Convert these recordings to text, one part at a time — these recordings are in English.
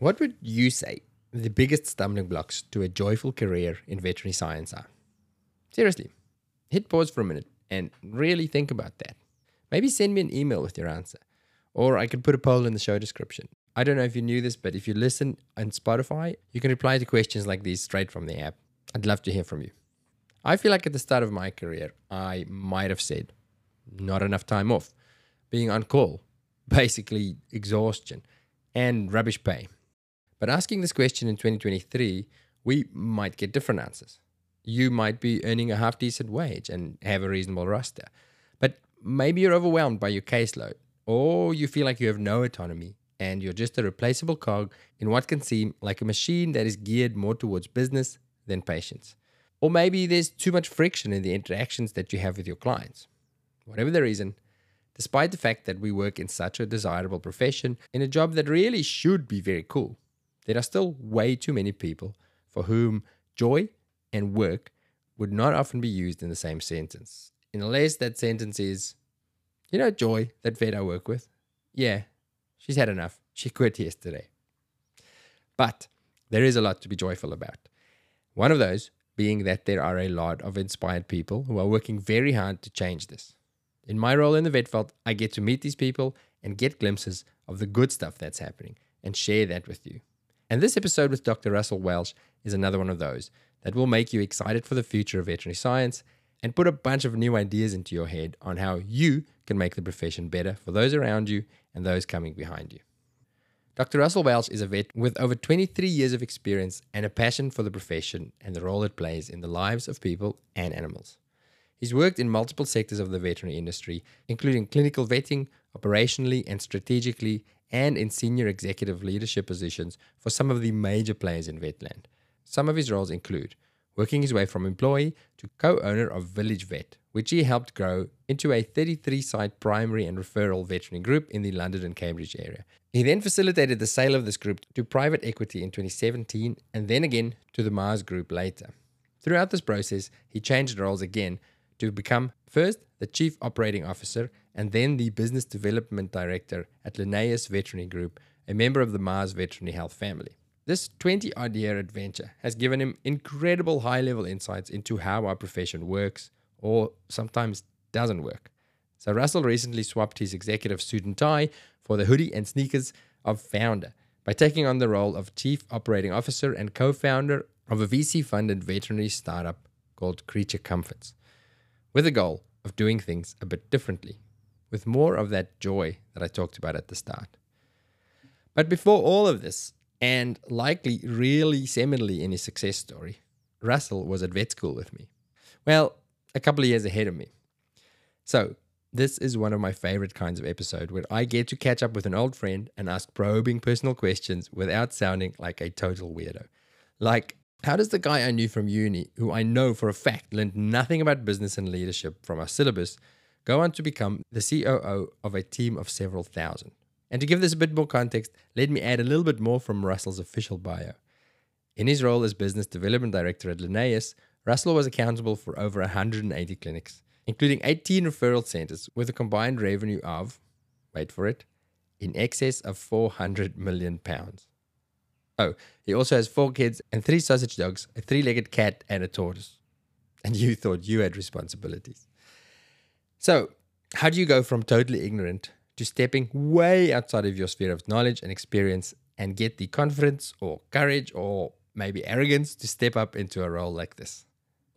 What would you say the biggest stumbling blocks to a joyful career in veterinary science are? Seriously, hit pause for a minute and really think about that. Maybe send me an email with your answer, or I could put a poll in the show description. I don't know if you knew this, but if you listen on Spotify, you can reply to questions like these straight from the app. I'd love to hear from you. I feel like at the start of my career, I might have said, not enough time off, being on call, basically exhaustion, and rubbish pay. But asking this question in 2023, we might get different answers. You might be earning a half decent wage and have a reasonable roster, but maybe you're overwhelmed by your caseload, or you feel like you have no autonomy and you're just a replaceable cog in what can seem like a machine that is geared more towards business than patients. Or maybe there's too much friction in the interactions that you have with your clients. Whatever the reason, despite the fact that we work in such a desirable profession, in a job that really should be very cool, there are still way too many people for whom joy and work would not often be used in the same sentence. Unless that sentence is, you know, Joy, that vet I work with. Yeah, she's had enough. She quit yesterday. But there is a lot to be joyful about. One of those being that there are a lot of inspired people who are working very hard to change this. In my role in the vet vault, I get to meet these people and get glimpses of the good stuff that's happening and share that with you. And this episode with Dr. Russel Welsh is another one of those that will make you excited for the future of veterinary science and put a bunch of new ideas into your head on how you can make the profession better for those around you and those coming behind you. Dr. Russel Welsh is a vet with over 23 years of experience and a passion for the profession and the role it plays in the lives of people and animals. He's worked in multiple sectors of the veterinary industry, including clinical vetting, operationally and strategically, and in senior executive leadership positions for some of the major players in vetland. Some of his roles include working his way from employee to co owner of Village Vet, which he helped grow into a 33 site primary and referral veterinary group in the London and Cambridge area. He then facilitated the sale of this group to private equity in 2017 and then again to the Mars Group later. Throughout this process, he changed roles again to become first the Chief Operating Officer and then the Business Development Director at Linnaeus Veterinary Group, a member of the Mars Veterinary Health family. This 20 odd year adventure has given him incredible high level insights into how our profession works or sometimes doesn't work. So, Russel recently swapped his executive suit and tie for the hoodie and sneakers of founder by taking on the role of Chief Operating Officer and co founder of a VC funded veterinary startup called Creature Comforts with the goal of doing things a bit differently, with more of that joy that I talked about at the start. But before all of this, and likely really seminally in his success story, Russel was at vet school with me. Well, a couple of years ahead of me. So, this is one of my favorite kinds of episode where I get to catch up with an old friend and ask probing personal questions without sounding like a total weirdo. Like, how does the guy I knew from uni, who I know for a fact learned nothing about business and leadership from our syllabus, go on to become the COO of a team of several thousand? And to give this a bit more context, let me add a little bit more from Russel's official bio. In his role as business development director at Linnaeus, Russel was accountable for over 180 clinics, including 18 referral centers with a combined revenue of, wait for it, in excess of 400 million pounds. Oh, he also has four kids and three sausage dogs, a three legged cat, and a tortoise. And you thought you had responsibilities. So, how do you go from totally ignorant to stepping way outside of your sphere of knowledge and experience and get the confidence or courage or maybe arrogance to step up into a role like this?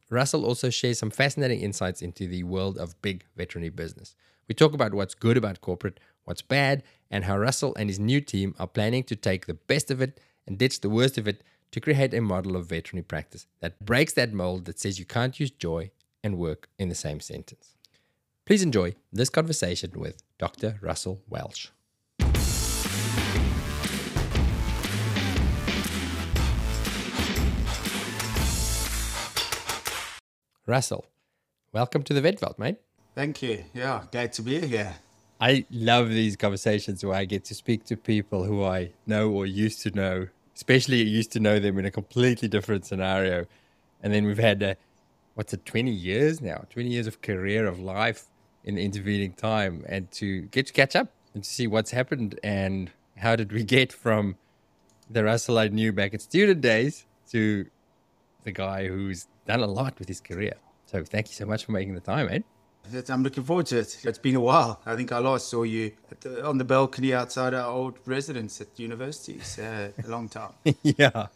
Russel also shares some fascinating insights into the world of big veterinary business. We talk about what's good about corporate, what's bad, and how Russel and his new team are planning to take the best of it and ditch the worst of it to create a model of veterinary practice that breaks that mold that says you can't use joy and work in the same sentence. Please enjoy this conversation with Dr. Russel Welsh. Russel, welcome to the Vet Vault, mate. Thank you. Yeah, glad to be here. I love these conversations where I get to speak to people who I know or used to know, especially used to know them in a completely different scenario. And then we've had, a, what's it, 20 years now, 20 years of career, of life in the intervening time, and to get to catch up and to see what's happened and how did we get from the Russel I knew back in student days to the guy who's done a lot with his career. So thank you so much for making the time, man. I'm looking forward to it. It's been a while. I think I last saw you the, on the balcony outside our old residence at universities uh, a long time. yeah,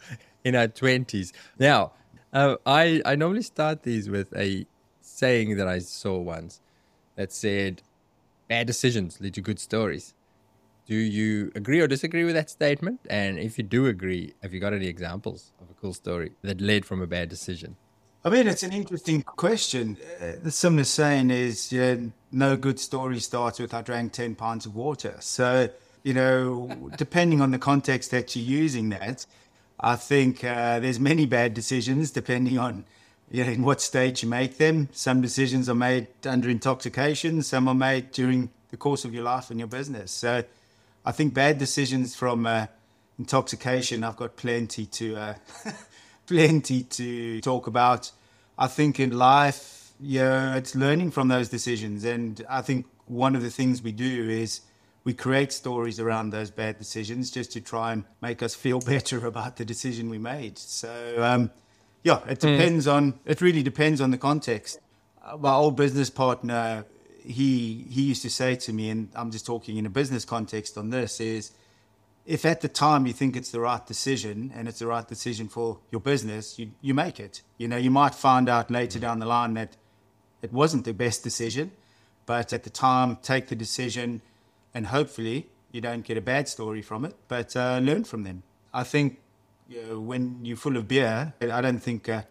in our 20s. Now, uh, I, I normally start these with a saying that I saw once that said, bad decisions lead to good stories. Do you agree or disagree with that statement? And if you do agree, have you got any examples of a cool story that led from a bad decision? I mean, it's an interesting question. Uh, the similar saying is, yeah, no good story starts with I drank 10 pints of water. So, you know, depending on the context that you're using that, I think uh, there's many bad decisions depending on you know, in what stage you make them. Some decisions are made under intoxication, some are made during the course of your life and your business. So I think bad decisions from uh, intoxication, I've got plenty to uh, plenty to talk about. I think in life, yeah, it's learning from those decisions, and I think one of the things we do is we create stories around those bad decisions just to try and make us feel better about the decision we made. So um, yeah, it depends mm. on. It really depends on the context. Uh, my old business partner he he used to say to me, and I'm just talking in a business context on this, is if at the time you think it's the right decision and it's the right decision for your business, you you make it. You know, you might find out later down the line that it wasn't the best decision, but at the time, take the decision, and hopefully you don't get a bad story from it, but uh, learn from them. I think you know, when you're full of beer, I don't think. Uh,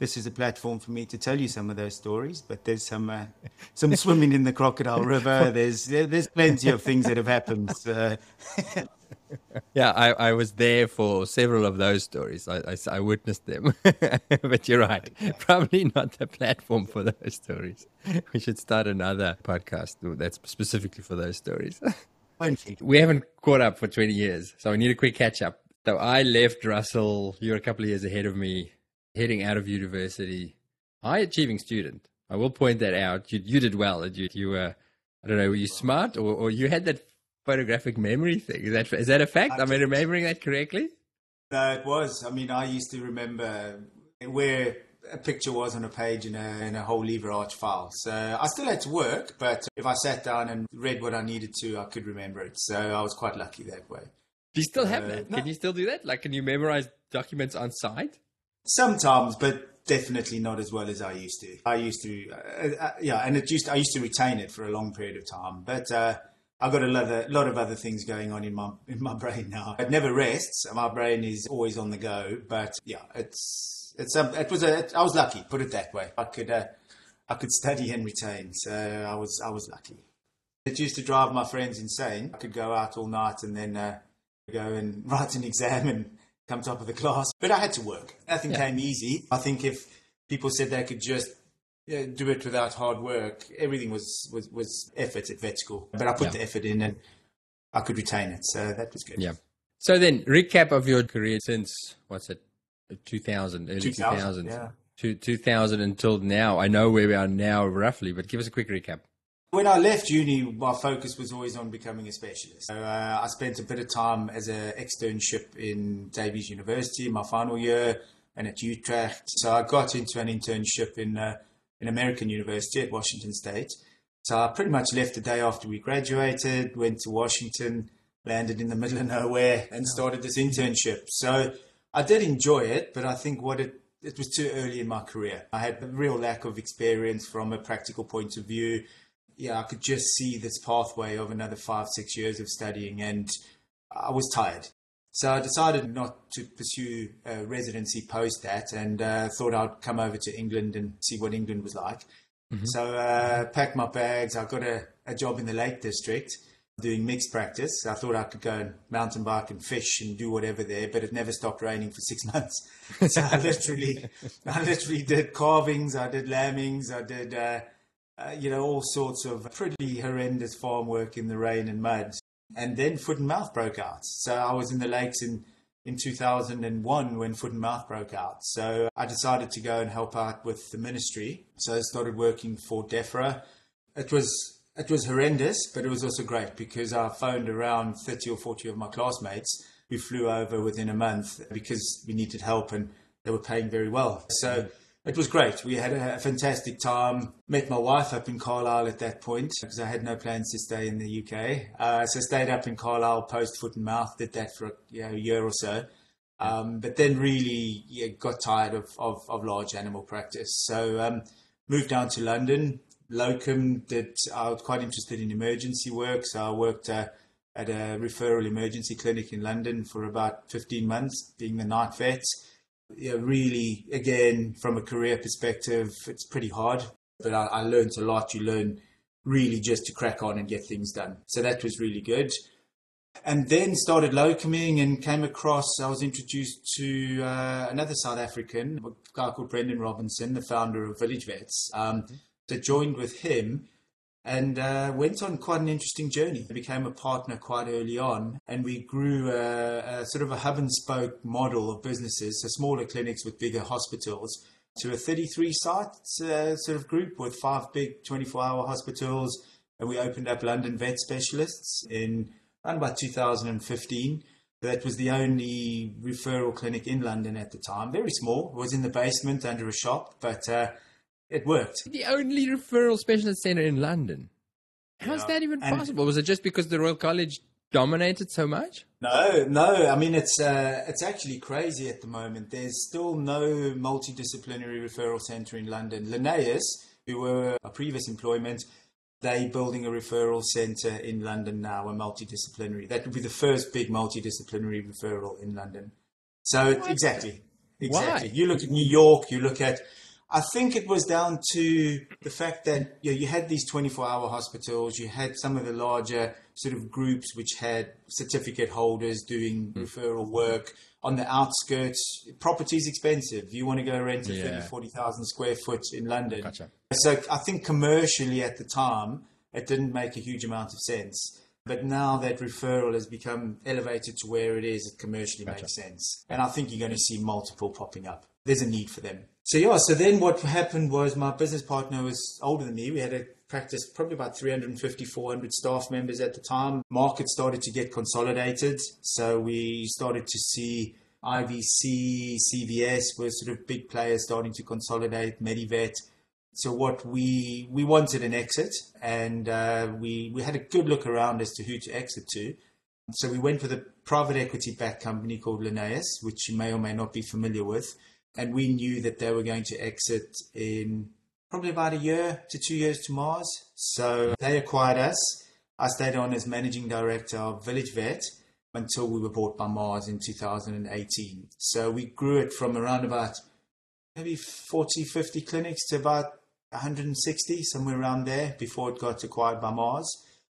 this is a platform for me to tell you some of those stories. But there's some uh, some swimming in the crocodile river. There's there's plenty of things that have happened. So. yeah, I, I was there for several of those stories. I, I, I witnessed them. but you're right. Probably not the platform for those stories. We should start another podcast that's specifically for those stories. we haven't caught up for 20 years, so we need a quick catch up. So I left Russel. You're a couple of years ahead of me heading out of university, high achieving student. I will point that out. You you did well. You you were I don't know, were you smart or, or you had that photographic memory thing? Is that is that a fact? I Am I remembering that correctly? No, it was. I mean, I used to remember where a picture was on a page in a, in a whole lever arch file. So I still had to work, but if I sat down and read what I needed to, I could remember it. So I was quite lucky that way. Do you still have uh, that? No. Can you still do that? Like, can you memorize documents on site? Sometimes, but definitely not as well as I used to. I used to, uh, uh, yeah, and it used I used to retain it for a long period of time, but. Uh, I've got a lot, of, lot of other things going on in my in my brain now. It never rests. My brain is always on the go. But yeah, it's it's a, it was a I was lucky. Put it that way. I could uh, I could study and retain. So I was I was lucky. It used to drive my friends insane. I could go out all night and then uh, go and write an exam and come top of the class. But I had to work. Nothing yeah. came easy. I think if people said they could just do it without hard work, everything was, was, was effort at vet school. But I put yeah. the effort in and I could retain it. So that was good. Yeah. So then, recap of your career since, what's it, 2000, early 2000, 2000 yeah. 2000 until now. I know where we are now roughly, but give us a quick recap. When I left uni, my focus was always on becoming a specialist. So, uh, I spent a bit of time as an externship in Davis University in my final year and at Utrecht. So I got into an internship in uh, an American university at Washington State. So I pretty much left the day after we graduated, went to Washington, landed in the middle of nowhere, and started this internship. So I did enjoy it, but I think what it it was too early in my career. I had a real lack of experience from a practical point of view yeah, I could just see this pathway of another five, six years of studying, and I was tired. So I decided not to pursue a residency post that, and uh, thought I'd come over to England and see what England was like. Mm-hmm. So uh, packed my bags. I got a, a job in the Lake District doing mixed practice. I thought I could go and mountain bike and fish and do whatever there, but it never stopped raining for six months. So I literally, I literally did calvings, I did lambings, I did uh, uh, you know, all sorts of pretty horrendous farm work in the rain and mud. And then foot and mouth broke out. So I was in the lakes in, in 2001 when foot and mouth broke out. So I decided to go and help out with the ministry. So I started working for DEFRA. It was it was horrendous, but it was also great because I phoned around 30 or 40 of my classmates who flew over within a month because we needed help and they were paying very well. So it was great. We had a, fantastic time. Met my wife up in Carlisle at that point because I had no plans to stay in the UK. Uh, so stayed up in Carlisle post foot and mouth. Did that for you know, a year or so. Um, but then really yeah, got tired of, of, of, large animal practice. So um, moved down to London. Locum did. I was quite interested in emergency work, so I worked uh, at a referral emergency clinic in London for about 15 months, being the night vet. Yeah, really, again, from a career perspective, it's pretty hard, but I, I learned a lot. You learn really just to crack on and get things done. So that was really good. And then started locuming and came across, I was introduced to uh, another South African, a guy called Brendan Robinson, the founder of Village Vets. Um, so joined with him and uh, went on quite an interesting journey. I became a partner quite early on, and we grew a, a, sort of a hub and spoke model of businesses, so smaller clinics with bigger hospitals, to a 33 site uh, sort of group with five big 24 hour hospitals. And we opened up London Vet Specialists in around about 2015. That was the only referral clinic in London at the time. Very small. It was in the basement under a shop, but uh, it worked. The only referral specialist center in London. How's yeah. that even and possible? Was it just because the Royal College dominated so much? No, no. I mean, it's uh, it's actually crazy at the moment. There's still no multidisciplinary referral centre in London. Linnaeus, who were a previous employment, they building a referral centre in London now, a multidisciplinary. That would be the first big multidisciplinary referral in London. So what? exactly, exactly. Why? You look at New York. You look at I think it was down to the fact that you, know, you had these 24 hour hospitals, you had some of the larger sort of groups which had certificate holders doing mm. referral work on the outskirts. Property is expensive. You want to go rent a yeah. 30, 40,000 square foot in London. Gotcha. So I think commercially at the time, it didn't make a huge amount of sense. But now that referral has become elevated to where it is, it commercially gotcha. makes sense. And I think you're going to see multiple popping up. There's a need for them so yeah, so then what happened was my business partner was older than me. We had a practice probably about 350, 400 staff members at the time. Market started to get consolidated. So we started to see IVC, CVS were sort of big players starting to consolidate, Medivet. So what we we wanted an exit, and uh, we we had a good look around as to who to exit to. So we went with a private equity backed company called Linnaeus, which you may or may not be familiar with and we knew that they were going to exit in probably about a year to two years to Mars. So they acquired us. I stayed on as managing director of Village Vet until we were bought by Mars in 2018. So we grew it from around about maybe 40, 50 clinics to about 160, somewhere around there, before it got acquired by Mars.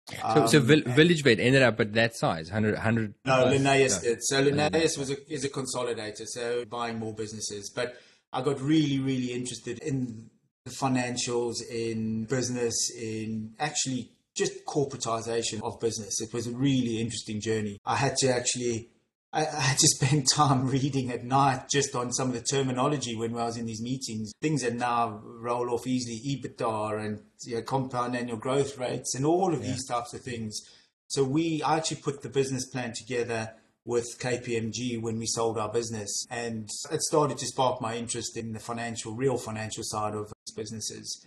So, um, so Village Vet ended up at that size, 100, 100 No, Linnaeus no. did. So Linnaeus was a, is a consolidator, so buying more businesses. But I got really, really interested in the financials, in business, in actually just corporatization of business. It was a really interesting journey. I had to actually I, I had to spend time reading at night just on some of the terminology when I was in these meetings. Things that now roll off easily, EBITDA and you know, compound annual growth rates and all of yeah. these types of things. So we I actually put the business plan together with KPMG when we sold our business, and it started to spark my interest in the financial, real financial side of businesses.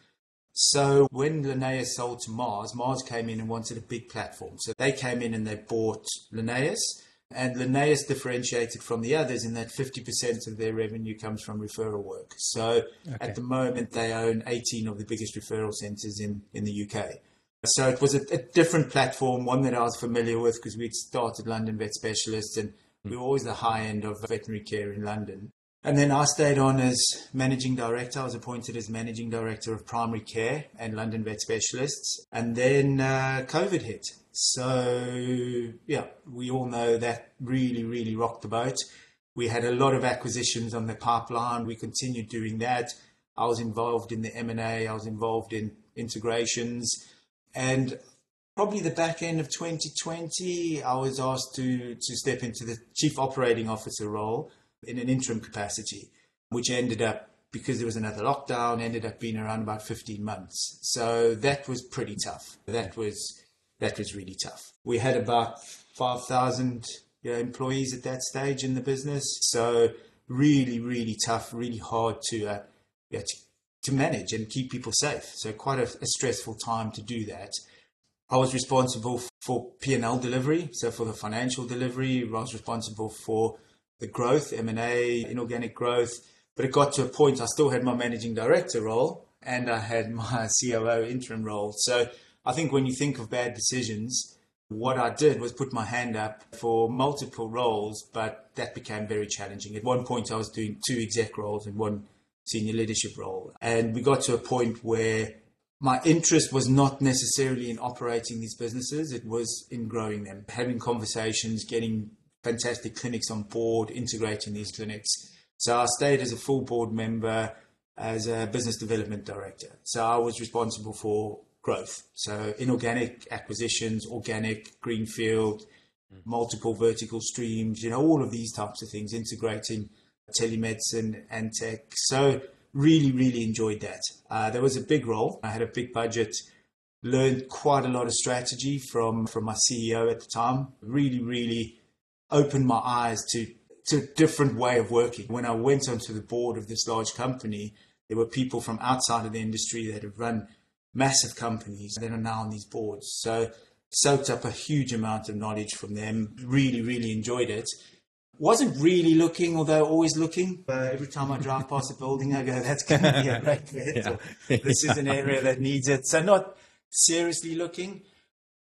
So when Linnaeus sold to Mars, Mars came in and wanted a big platform. So they came in and they bought Linnaeus and Linnaeus differentiated from the others in that 50% of their revenue comes from referral work. So okay. at the moment, they own 18 of the biggest referral centres in, in the UK. So it was a, a, different platform, one that I was familiar with because we'd started London Vet Specialists and we were always the high end of veterinary care in London. And then I stayed on as managing director. I was appointed as managing director of primary care and London Vet Specialists. And then uh, COVID hit. So, yeah, we all know that really, really rocked the boat. We had a lot of acquisitions on the pipeline. We continued doing that. I was involved in the M&A. I was involved in integrations. And probably the back end of 2020, I was asked to, to step into the chief operating officer role in an interim capacity, which ended up, because there was another lockdown, ended up being around about 15 months. So that was pretty tough. That was that was really tough. We had about 5,000 you know, employees at that stage in the business. So really, really tough, really hard to, uh, to, to manage and keep people safe. So quite a, a stressful time to do that. I was responsible for P&L delivery, so for the financial delivery. I was responsible for the growth, M&A, inorganic growth. But it got to a point I still had my managing director role and I had my COO interim role. So I think when you think of bad decisions, what I did was put my hand up for multiple roles, but that became very challenging. At one point, I was doing two exec roles and one senior leadership role. And we got to a point where my interest was not necessarily in operating these businesses, it was in growing them, having conversations, getting fantastic clinics on board, integrating these clinics. So I stayed as a full board member as a business development director. So I was responsible for growth. So inorganic acquisitions, organic, greenfield, mm. multiple vertical streams, you know, all of these types of things, integrating telemedicine and tech. So really, really enjoyed that. Uh, there was a big role. I had a big budget, learned quite a lot of strategy from, from my CEO at the time. Really, really opened my eyes to, to a different way of working. When I went onto the board of this large company, there were people from outside of the industry that have run massive companies that are now on these boards. So soaked up a huge amount of knowledge from them. Really, really enjoyed it. Wasn't really looking, although always looking. But every time I drive past a building, I go, "That's going to be a great fit." yeah. this is an area that needs it. So not seriously looking,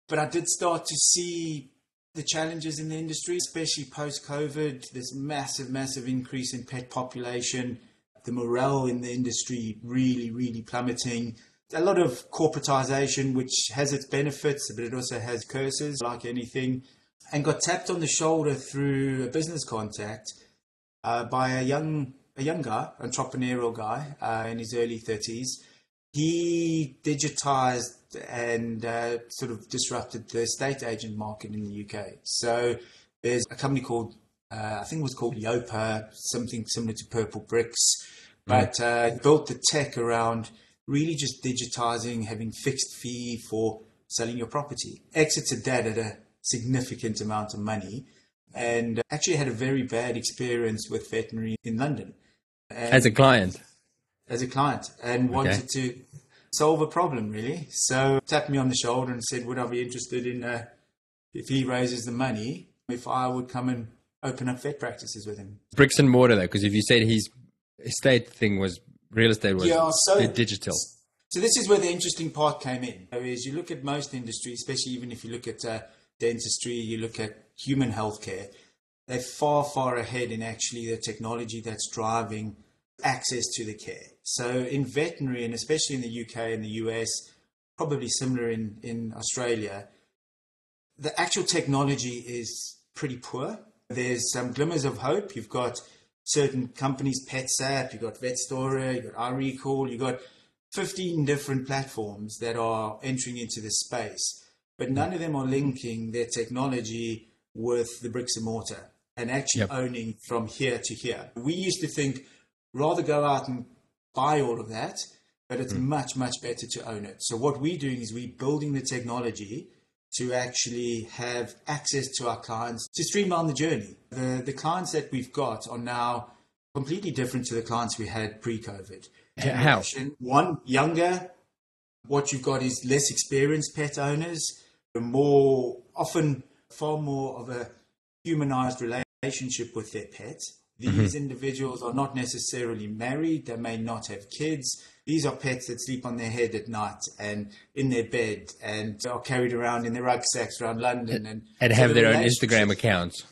but I did start to see the challenges in the industry, especially post COVID. This massive, massive increase in pet population, the morale in the industry really, really plummeting a lot of corporatization, which has its benefits, but it also has curses, like anything. And got tapped on the shoulder through a business contact uh, by a young a young guy, entrepreneurial guy uh, in his early thirties. He digitized and uh, sort of disrupted the estate agent market in the UK. So there's a company called uh, I think it was called Yopa, something similar to Purplebricks, but mm. built the tech around really just digitizing, having fixed fee for selling your property. Exited that at a significant amount of money and actually had a very bad experience with veterinary in London. And as a client? As a client and wanted okay. to solve a problem really. So tapped me on the shoulder and said, would I be interested in, uh, if he raises the money, if I would come and open up vet practices with him. Bricks and mortar though, because if you said his estate thing was real estate was yeah, so, digital. So this is where the interesting part came in. Is you look at most industries, especially even if you look at uh, dentistry, you look at human healthcare, they're far, far ahead in actually the technology that's driving access to the care. So in veterinary, and especially in the UK and the US, probably similar in, in Australia, the actual technology is pretty poor. There's some glimmers of hope. You've got certain companies, PetsApp, you've got Vetstoria, you've got iRecall, you've got 15 different platforms that are entering into this space, but none of them are linking their technology with the bricks and mortar and actually yep. owning from here to here. We used to think rather go out and buy all of that, but it's mm. much, much better to own it. So what we're doing is we're building the technology to actually have access to our clients to streamline the journey. The, the clients that we've got are now completely different to the clients we had pre COVID. How? One, younger. What you've got is less experienced pet owners, more often far more of a humanized relationship with their pet. These mm-hmm. individuals are not necessarily married, they may not have kids these are pets that sleep on their head at night and in their bed and are carried around in their rucksacks around London and, and have their own Instagram accounts.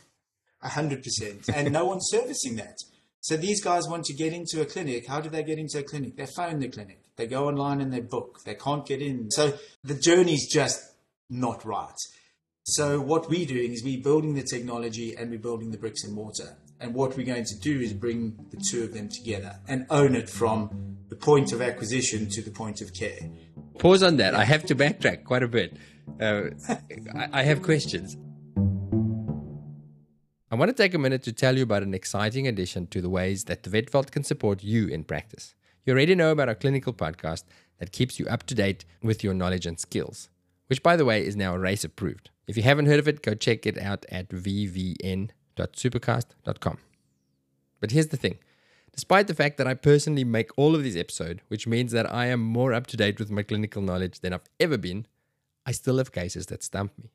Hundred percent. And no one's servicing that. So these guys want to get into a clinic. How do they get into a clinic? They phone the clinic. They go online and they book. They can't get in. So the journey's just not right. So what we're doing is we're building the technology and we're building the bricks and mortar. And what we're going to do is bring the two of them together and own it from the point of acquisition to the point of care. Pause on that. I have to backtrack quite a bit. Uh, I, have questions. I want to take a minute to tell you about an exciting addition to the ways that the VetVault can support you in practice. You already know about our clinical podcast that keeps you up to date with your knowledge and skills. which, by the way, is now RACE approved. If you haven't heard of it, go check it out at vvn.supercast.com. But here's the thing despite the fact that I personally make all of these episodes, which means that I am more up to date with my clinical knowledge than I've ever been, I still have cases that stump me.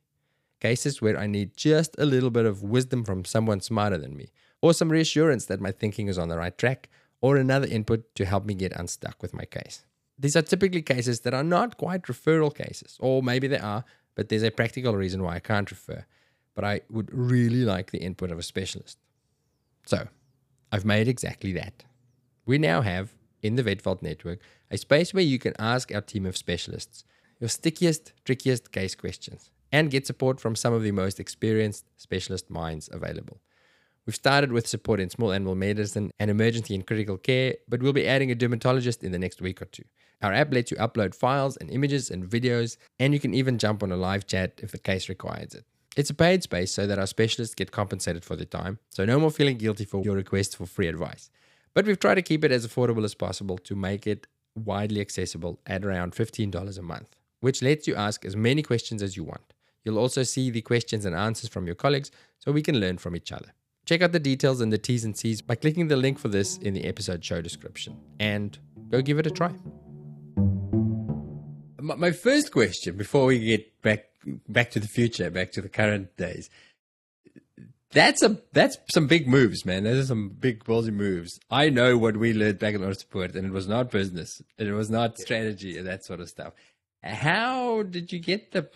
Cases where I need just a little bit of wisdom from someone smarter than me, or some reassurance that my thinking is on the right track, or another input to help me get unstuck with my case. These are typically cases that are not quite referral cases, or maybe they are, but there's a practical reason why I can't refer. But I would really like the input of a specialist. So, I've made exactly that. We now have, in the VetVault network, a space where you can ask our team of specialists your stickiest, trickiest case questions and get support from some of the most experienced specialist minds available. We've started with support in small animal medicine and emergency and critical care, but we'll be adding a dermatologist in the next week or two. Our app lets you upload files and images and videos, and you can even jump on a live chat if the case requires it. It's a paid space so that our specialists get compensated for their time, so no more feeling guilty for your request for free advice. But we've tried to keep it as affordable as possible to make it widely accessible at around $15 a month, which lets you ask as many questions as you want. You'll also see the questions and answers from your colleagues so we can learn from each other. Check out the details and the T's and C's by clicking the link for this in the episode show description and go give it a try. My first question before we get back back to the future, back to the current days. That's a that's some big moves, man. Those are some big ballsy moves. I know what we learned back in support, and it was not business, and it was not strategy, and that sort of stuff. How did you get the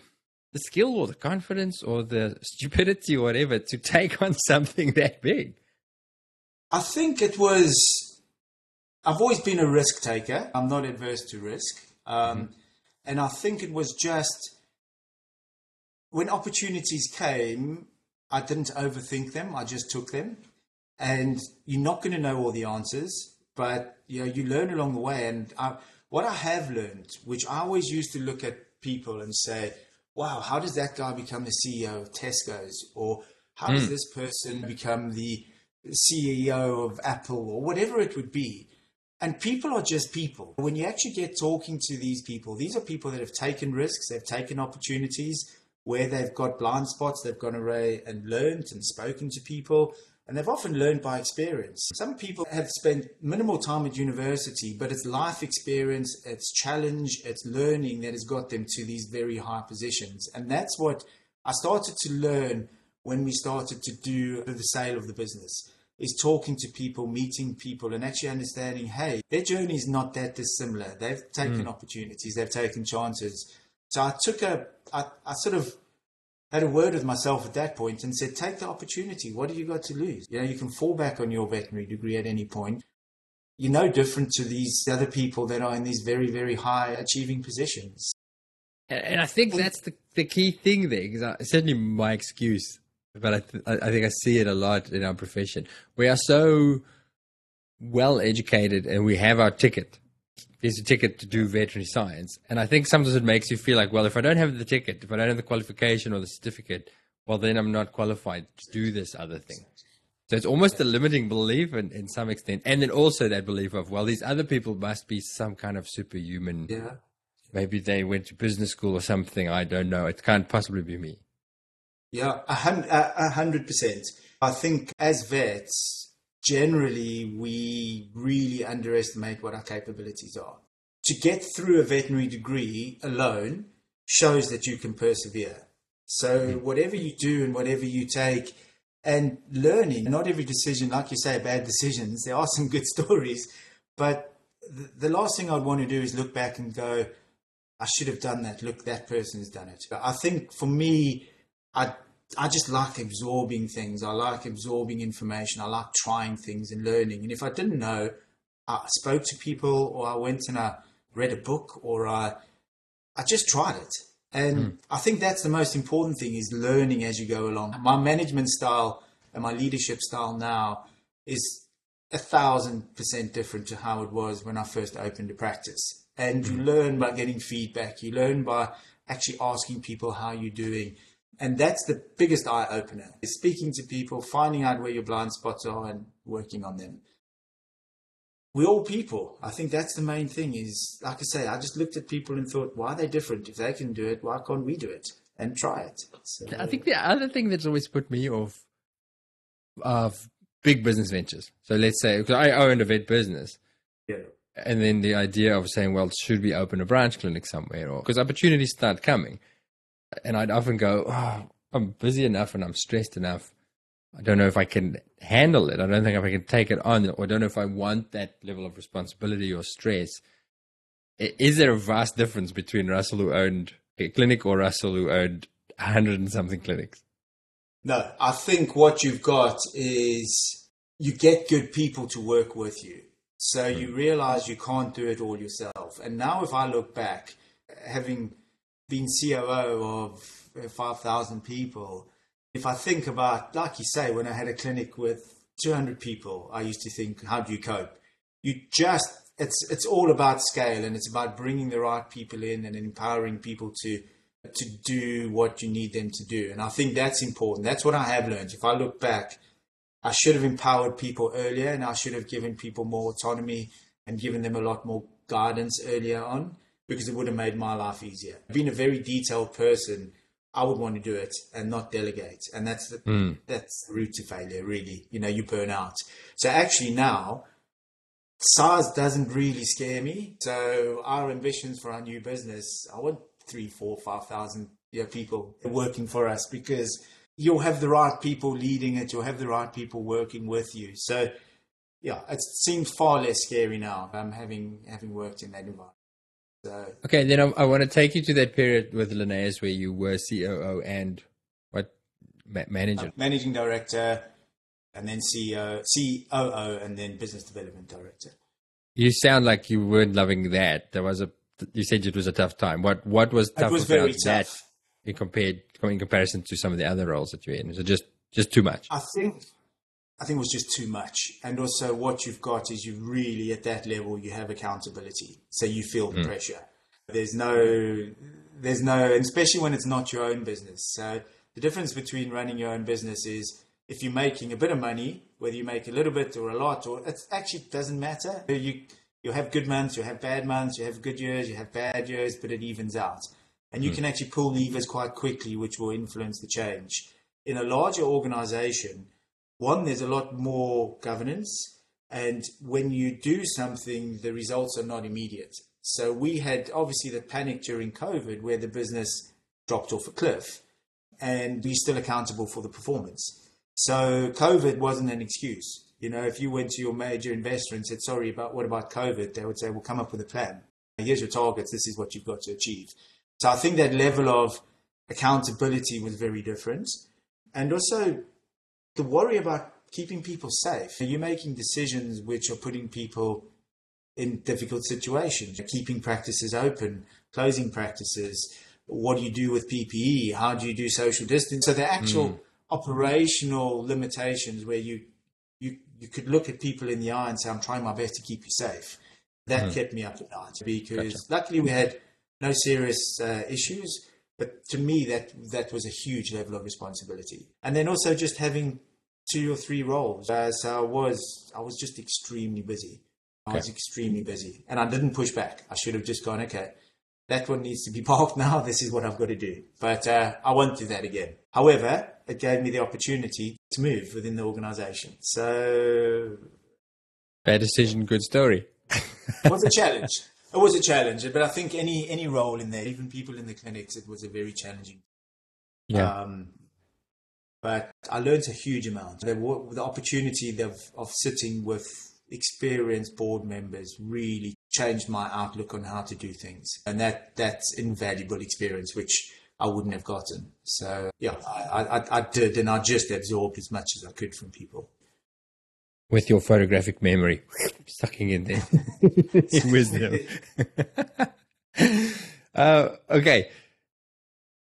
the skill or the confidence or the stupidity or whatever to take on something that big? I think it was. I've always been a risk taker. I'm not adverse to risk. Um, mm-hmm. And I think it was just when opportunities came, I didn't overthink them. I just took them. And you're not going to know all the answers, but you know, you learn along the way. And I, what I have learned, which I always used to look at people and say, wow, how does that guy become the CEO of Tesco's? Or how mm. does hmm. this person become the CEO of Apple or whatever it would be? And people are just people. When you actually get talking to these people, these are people that have taken risks, they've taken opportunities where they've got blind spots, they've gone away and learned and spoken to people, and they've often learned by experience. Some people have spent minimal time at university, but it's life experience, it's challenge, it's learning that has got them to these very high positions. And that's what I started to learn when we started to do the sale of the business is talking to people, meeting people, and actually understanding, hey, their journey is not that dissimilar. They've taken mm. opportunities, they've taken chances. So I took a, I, I sort of had a word with myself at that point and said, take the opportunity. What have you got to lose? You know, you can fall back on your veterinary degree at any point. You're no different to these other people that are in these very, very high achieving positions. And I think that's the, the key thing there, because certainly my excuse, but I, th- I think I see it a lot in our profession. We are so well educated and we have our ticket is a ticket to do veterinary science. And I think sometimes it makes you feel like, well, if I don't have the ticket, if I don't have the qualification or the certificate, well, then I'm not qualified to do this other thing. So it's almost a limiting belief in, in some extent. And then also that belief of, well, these other people must be some kind of superhuman. Yeah. Maybe they went to business school or something. I don't know. It can't possibly be me. Yeah, a hundred percent. I think as vets, generally we really underestimate what our capabilities are. To get through a veterinary degree alone shows that you can persevere. So hmm. whatever you do and whatever you take and learning, not every decision, like you say, bad decisions, there are some good stories, but the last thing I'd want to do is look back and go, I should have done that. Look, that person has done it. I think for me, I I just like absorbing things. I like absorbing information. I like trying things and learning. And if I didn't know, I spoke to people or I went and I read a book or I, I just tried it. And mm. I think that's the most important thing is learning as you go along. My management style and my leadership style now is a thousand percent different to how it was when I first opened a practice. And mm. you hmm. learn by getting feedback. You learn by actually asking people how you're doing and that's the biggest eye opener is speaking to people, finding out where your blind spots are and working on them. we're all people. I think that's the main thing. Is like I say, I just looked at people and thought, why are they different? If they can do it, why can't we do it and try it? So, I think the other thing that's always put me off of big business ventures. So let's say because I owned a vet business. Yeah. And then the idea of saying, well, should we open a branch clinic somewhere? Or because opportunities start coming, and I'd often go, oh, I'm busy enough and I'm stressed enough. I don't know if I can handle it. I don't think if I can take it on, or I don't know if I want that level of responsibility or stress. Is there a vast difference between Russel who owned a clinic or Russel who owned a hundred and something clinics? No, I think what you've got is you get good people to work with you. So you hmm. realize you can't do it all yourself. And now, if I look back, having been COO of uh, 5,000 people, if I think about, like you say, when I had a clinic with 200 people, I used to think, how do you cope? You just, it's, it's all about scale and it's about bringing the right people in and empowering people to, to do what you need them to do. And I think that's important. That's what I have learned. If I look back, I should have empowered people earlier and I should have given people more autonomy and given them a lot more guidance earlier on because it would have made my life easier. Being a very detailed person, I would want to do it and not delegate. And that's the, mm. that's the route to failure, really. You know, you burn out. So actually now, size doesn't really scare me. So our ambitions for our new business, I want three, four, five thousand you know, people working for us because you'll have the right people leading it, you'll have the right people working with you. So yeah, it seems far less scary now. Um, having having worked in that environment. So, okay, then I, I, want to take you to that period with Linnaeus where you were COO and what ma- manager, uh, managing director, and then CEO, COO, and then business development director. You sound like you weren't loving that. There was a. You said it was a tough time. What What was tough it was about that in compared in comparison to some of the other roles that you're in? Is it just just too much? I think I think it was just too much. And also, what you've got is you really, at that level, you have accountability. So you feel mm. pressure. There's no, there's no, especially when it's not your own business. So the difference between running your own business is if you're making a bit of money, whether you make a little bit or a lot, or it actually doesn't matter. You, you'll have good months, you'll have bad months, you have good years, you have bad years, but it evens out. And you mm. can actually pull levers quite quickly, which will influence the change. In a larger organization, one, there's a lot more governance. And when you do something, the results are not immediate. So we had obviously the panic during COVID where the business dropped off a cliff and we're still accountable for the performance. So COVID wasn't an excuse. You know, if you went to your major investor and said, sorry, but what about COVID? They would say, well, come up with a plan. Here's your targets. This is what you've got to achieve. So I think that level of accountability was very different. And also the worry about keeping people safe. You're making decisions which are putting people in difficult situations, keeping practices open, closing practices. What do you do with PPE? How do you do social distance? So the actual mm. operational limitations where you, you, you could look at people in the eye and say, I'm trying my best to keep you safe. That mm. kept me up at night because gotcha. luckily we had no serious uh, issues. But to me, that that was a huge level of responsibility. And then also just having two or three roles. Uh, so I was I was just extremely busy. I okay. was extremely busy, and I didn't push back. I should have just gone, okay, that one needs to be parked now. This is what I've got to do. But uh, I won't do that again. However, it gave me the opportunity to move within the organisation. So bad decision, good story. it was a challenge. It was a challenge, but I think any any role in there, even people in the clinics, it was a very challenging. Yeah. Um, but I learned a huge amount. The, the opportunity of, of sitting with experienced board members really changed my outlook on how to do things. And that that's invaluable experience, which I wouldn't have gotten. So yeah, I, I, I did, and I just absorbed as much as I could from people. With your photographic memory, sucking in there wisdom. uh, okay,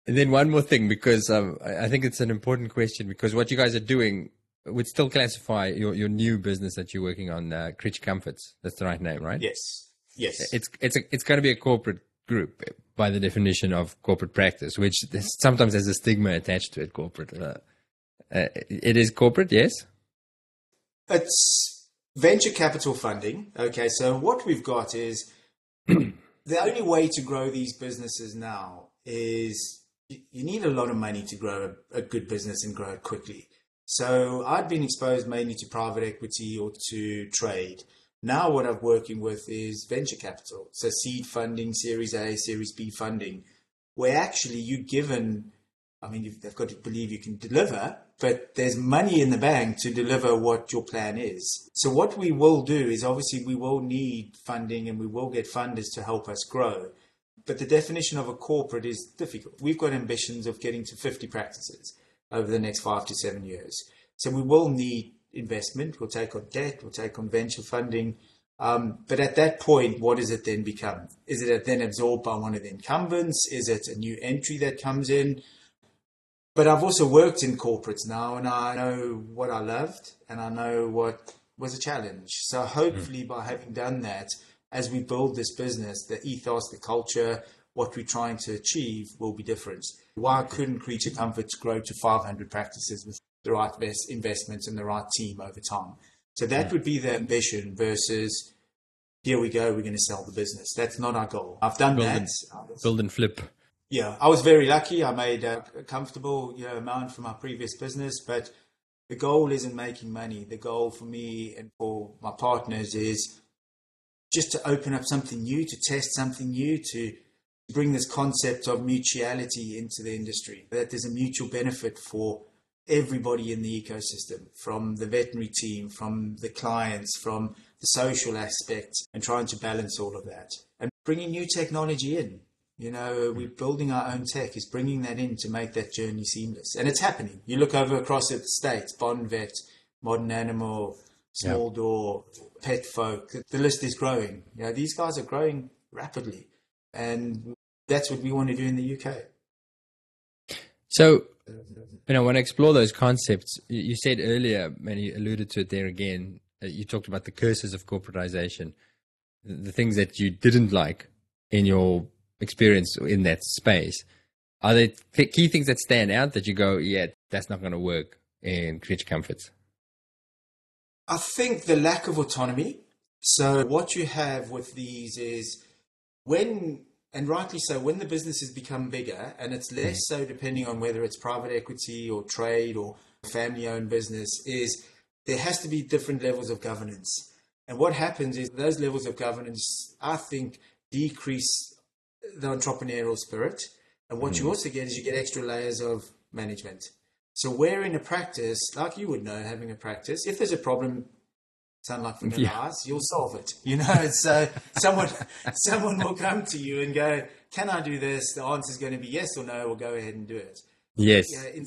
and then one more thing, because um, I think it's an important question, because what you guys are doing would still classify your, your new business that you're working on, uh, Creature Comforts. That's the right name, right? Yes. Yes. It's it's a, it's going to be a corporate group by the definition of corporate practice, which sometimes has a stigma attached to it. Corporate. Uh, uh, it is corporate, yes. It's venture capital funding. Okay, so what we've got is the only way to grow these businesses now is you need a lot of money to grow a, a good business and grow it quickly. So I'd been exposed mainly to private equity or to trade. Now what I'm working with is venture capital. So seed funding, Series A, Series B funding, where actually you're given, I mean, they've got to believe you can deliver, but there's money in the bank to deliver what your plan is. So what we will do is obviously we will need funding and we will get funders to help us grow. But the definition of a corporate is difficult. We've got ambitions of getting to 50 practices over the next five to seven years. So we will need investment. We'll take on debt. We'll take on venture funding. Um, but at that point, what does it then become? Is it then absorbed by one of the incumbents? Is it a new entry that comes in? But I've also worked in corporates now, and I know what I loved, and I know what was a challenge. So hopefully, mm. by having done that, as we build this business, the ethos, the culture, what we're trying to achieve will be different. Why couldn't Creature Comforts grow to 500 practices with the right investments and the right team over time? So that mm. would be the ambition versus here we go, we're going to sell the business. That's not our goal. I've done build that. And, build and flip. Yeah, I was very lucky. I made a comfortable you know, amount from my previous business, but the goal isn't making money. The goal for me and for my partners is just to open up something new, to test something new, to bring this concept of mutuality into the industry, that there's a mutual benefit for everybody in the ecosystem, from the veterinary team, from the clients, from the social aspects, and trying to balance all of that. And bringing new technology in. You know, we're mm. building our own tech, is bringing that in to make that journey seamless. And it's happening. You look over across at the states, Bond Vet, Modern Animal, Small Door, Petfolk, the list is growing. You know, these guys are growing rapidly. And that's what we want to do in the UK. So, you know, when I explore those concepts, you said earlier, and you alluded to it there again, you talked about the curses of corporatization, the things that you didn't like in your experience in that space. Are there key things that stand out that you go, yeah, that's not going to work in creature comforts? I think the lack of autonomy. So, what you have with these is when and rightly so, when the businesses become bigger, and it's less so depending on whether it's private equity or trade or family owned business, is there has to be different levels of governance. And what happens is those levels of governance, I think, decrease the entrepreneurial spirit. And what mm. you also get is you get extra layers of management. So, where in a practice, like you would know, having a practice, if there's a problem, sound like vanilla yeah. ice, you'll solve it. You know, so someone someone will come to you and go, "Can I do this?" The answer is going to be yes or no, or go ahead and do it. Yes. Yeah,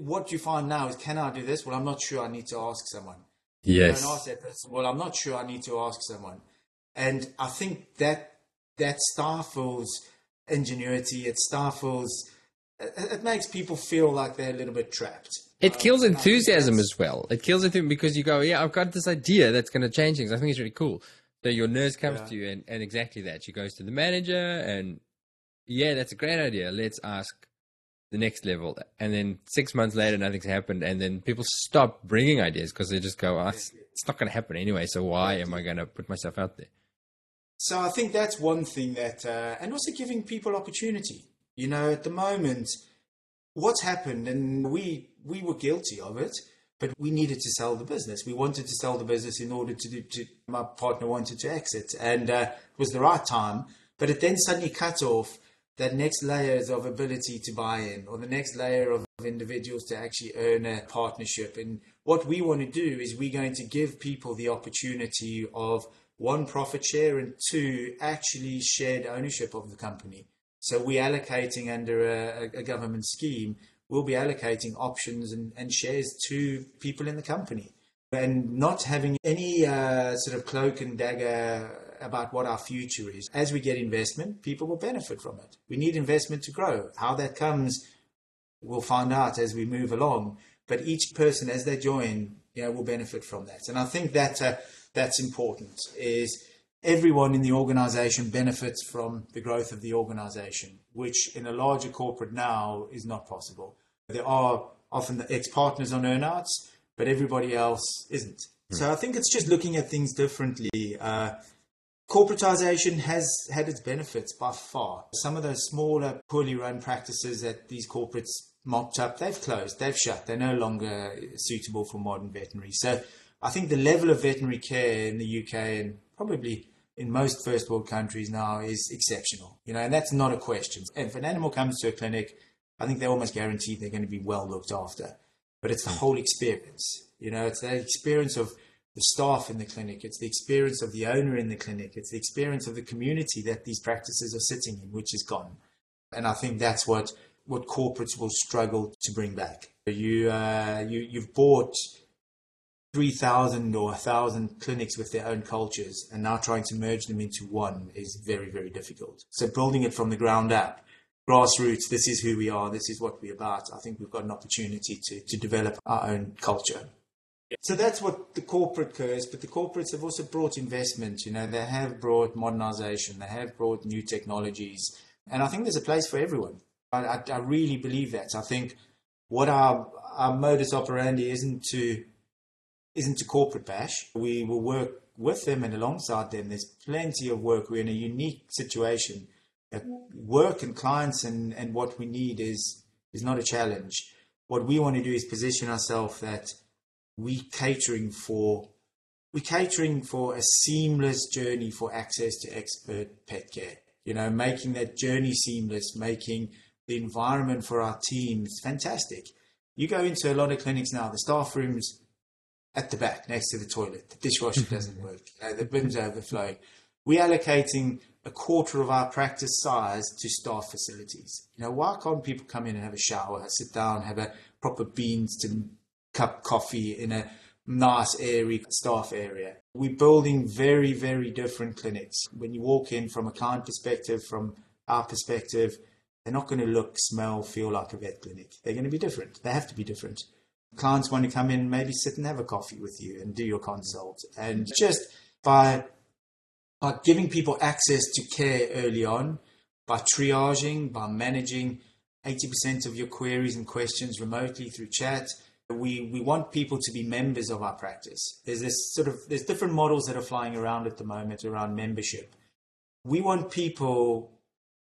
what you find now is, "Can I do this?" Well, I'm not sure. I need to ask someone. Yes. don't ask that person. Well, I'm not sure. I need to ask someone. And I think that that stifles ingenuity. It stifles. It, it makes people feel like they're a little bit trapped. It kills enthusiasm as well. It kills it because you go, yeah, I've got this idea that's going to change things. I think it's really cool. So your nurse comes yeah. to you and, and exactly that. She goes to the manager and, yeah, that's a great idea. Let's ask the next level. And then six months later, nothing's happened. And then people stop bringing ideas because they just go, oh, it's, it's not going to happen anyway. So why am I going to put myself out there? So I think that's one thing that, uh, and also giving people opportunity. You know, at the moment, what's happened, and we we were guilty of it, but we needed to sell the business. We wanted to sell the business in order to do. To, my partner wanted to exit, and uh, it was the right time. But it then suddenly cut off that next layers of ability to buy in, or the next layer of individuals to actually earn a partnership. And what we want to do is we're going to give people the opportunity of one profit share and two actually shared ownership of the company. So we're allocating under a, a government scheme we'll be allocating options and, and shares to people in the company and not having any uh, sort of cloak and dagger about what our future is. As we get investment, people will benefit from it. We need investment to grow. How that comes, we'll find out as we move along. But each person, as they join, you know, will benefit from that. And I think that uh, that's important. Is everyone in the organization benefits from the growth of the organization, which in a larger corporate now is not possible. There are often the ex partners on earnouts, but everybody else isn't. So I think it's just looking at things differently. Uh, corporatization has had its benefits by far. Some of those smaller, poorly run practices that these corporates mopped up, they've closed, they've shut, they're no longer suitable for modern veterinary. So I think the level of veterinary care in the UK and probably in most first world countries now is exceptional. You know, and that's not a question. And if an animal comes to a clinic, I think they're almost guaranteed they're going to be well looked after. But it's the whole experience. You know, it's the experience of the staff in the clinic, it's the experience of the owner in the clinic, it's the experience of the community that these practices are sitting in, which is gone. And I think that's what what corporates will struggle to bring back. You uh, you you've bought 3,000 or 1,000 clinics with their own cultures and now trying to merge them into one is very, very difficult. So building it from the ground up, grassroots, this is who we are, this is what we're about. I think we've got an opportunity to, to develop our own culture. So that's what the corporate curse, but the corporates have also brought investment. You know, they have brought modernization, they have brought new technologies, and I think there's a place for everyone. I, I, I really believe that. I think what our our modus operandi isn't to isn't a corporate bash. We will work with them and alongside them. There's plenty of work. We're in a unique situation. Uh, work and clients and, and what we need is is not a challenge. What we want to do is position ourselves that we catering for we catering for a seamless journey for access to expert pet care. You know, making that journey seamless, making the environment for our teams fantastic. You go into a lot of clinics now, the staff rooms at the back next to the toilet. The dishwasher doesn't work. Uh, the bin's are overflowing. We're allocating a quarter of our practice size to staff facilities. You know, why can't people come in and have a shower, sit down, have a proper beans to cup coffee in a nice, airy staff area? We're building very, very different clinics. When you walk in from a client perspective, from our perspective, they're not going to look, smell, feel like a vet clinic. They're going to be different. They have to be different clients want to come in, maybe sit and have a coffee with you and do your consult. And just by, by giving people access to care early on, by triaging, by managing 80% of your queries and questions remotely through chat, we, we want people to be members of our practice. There's this sort of, there's different models that are flying around at the moment around membership. We want people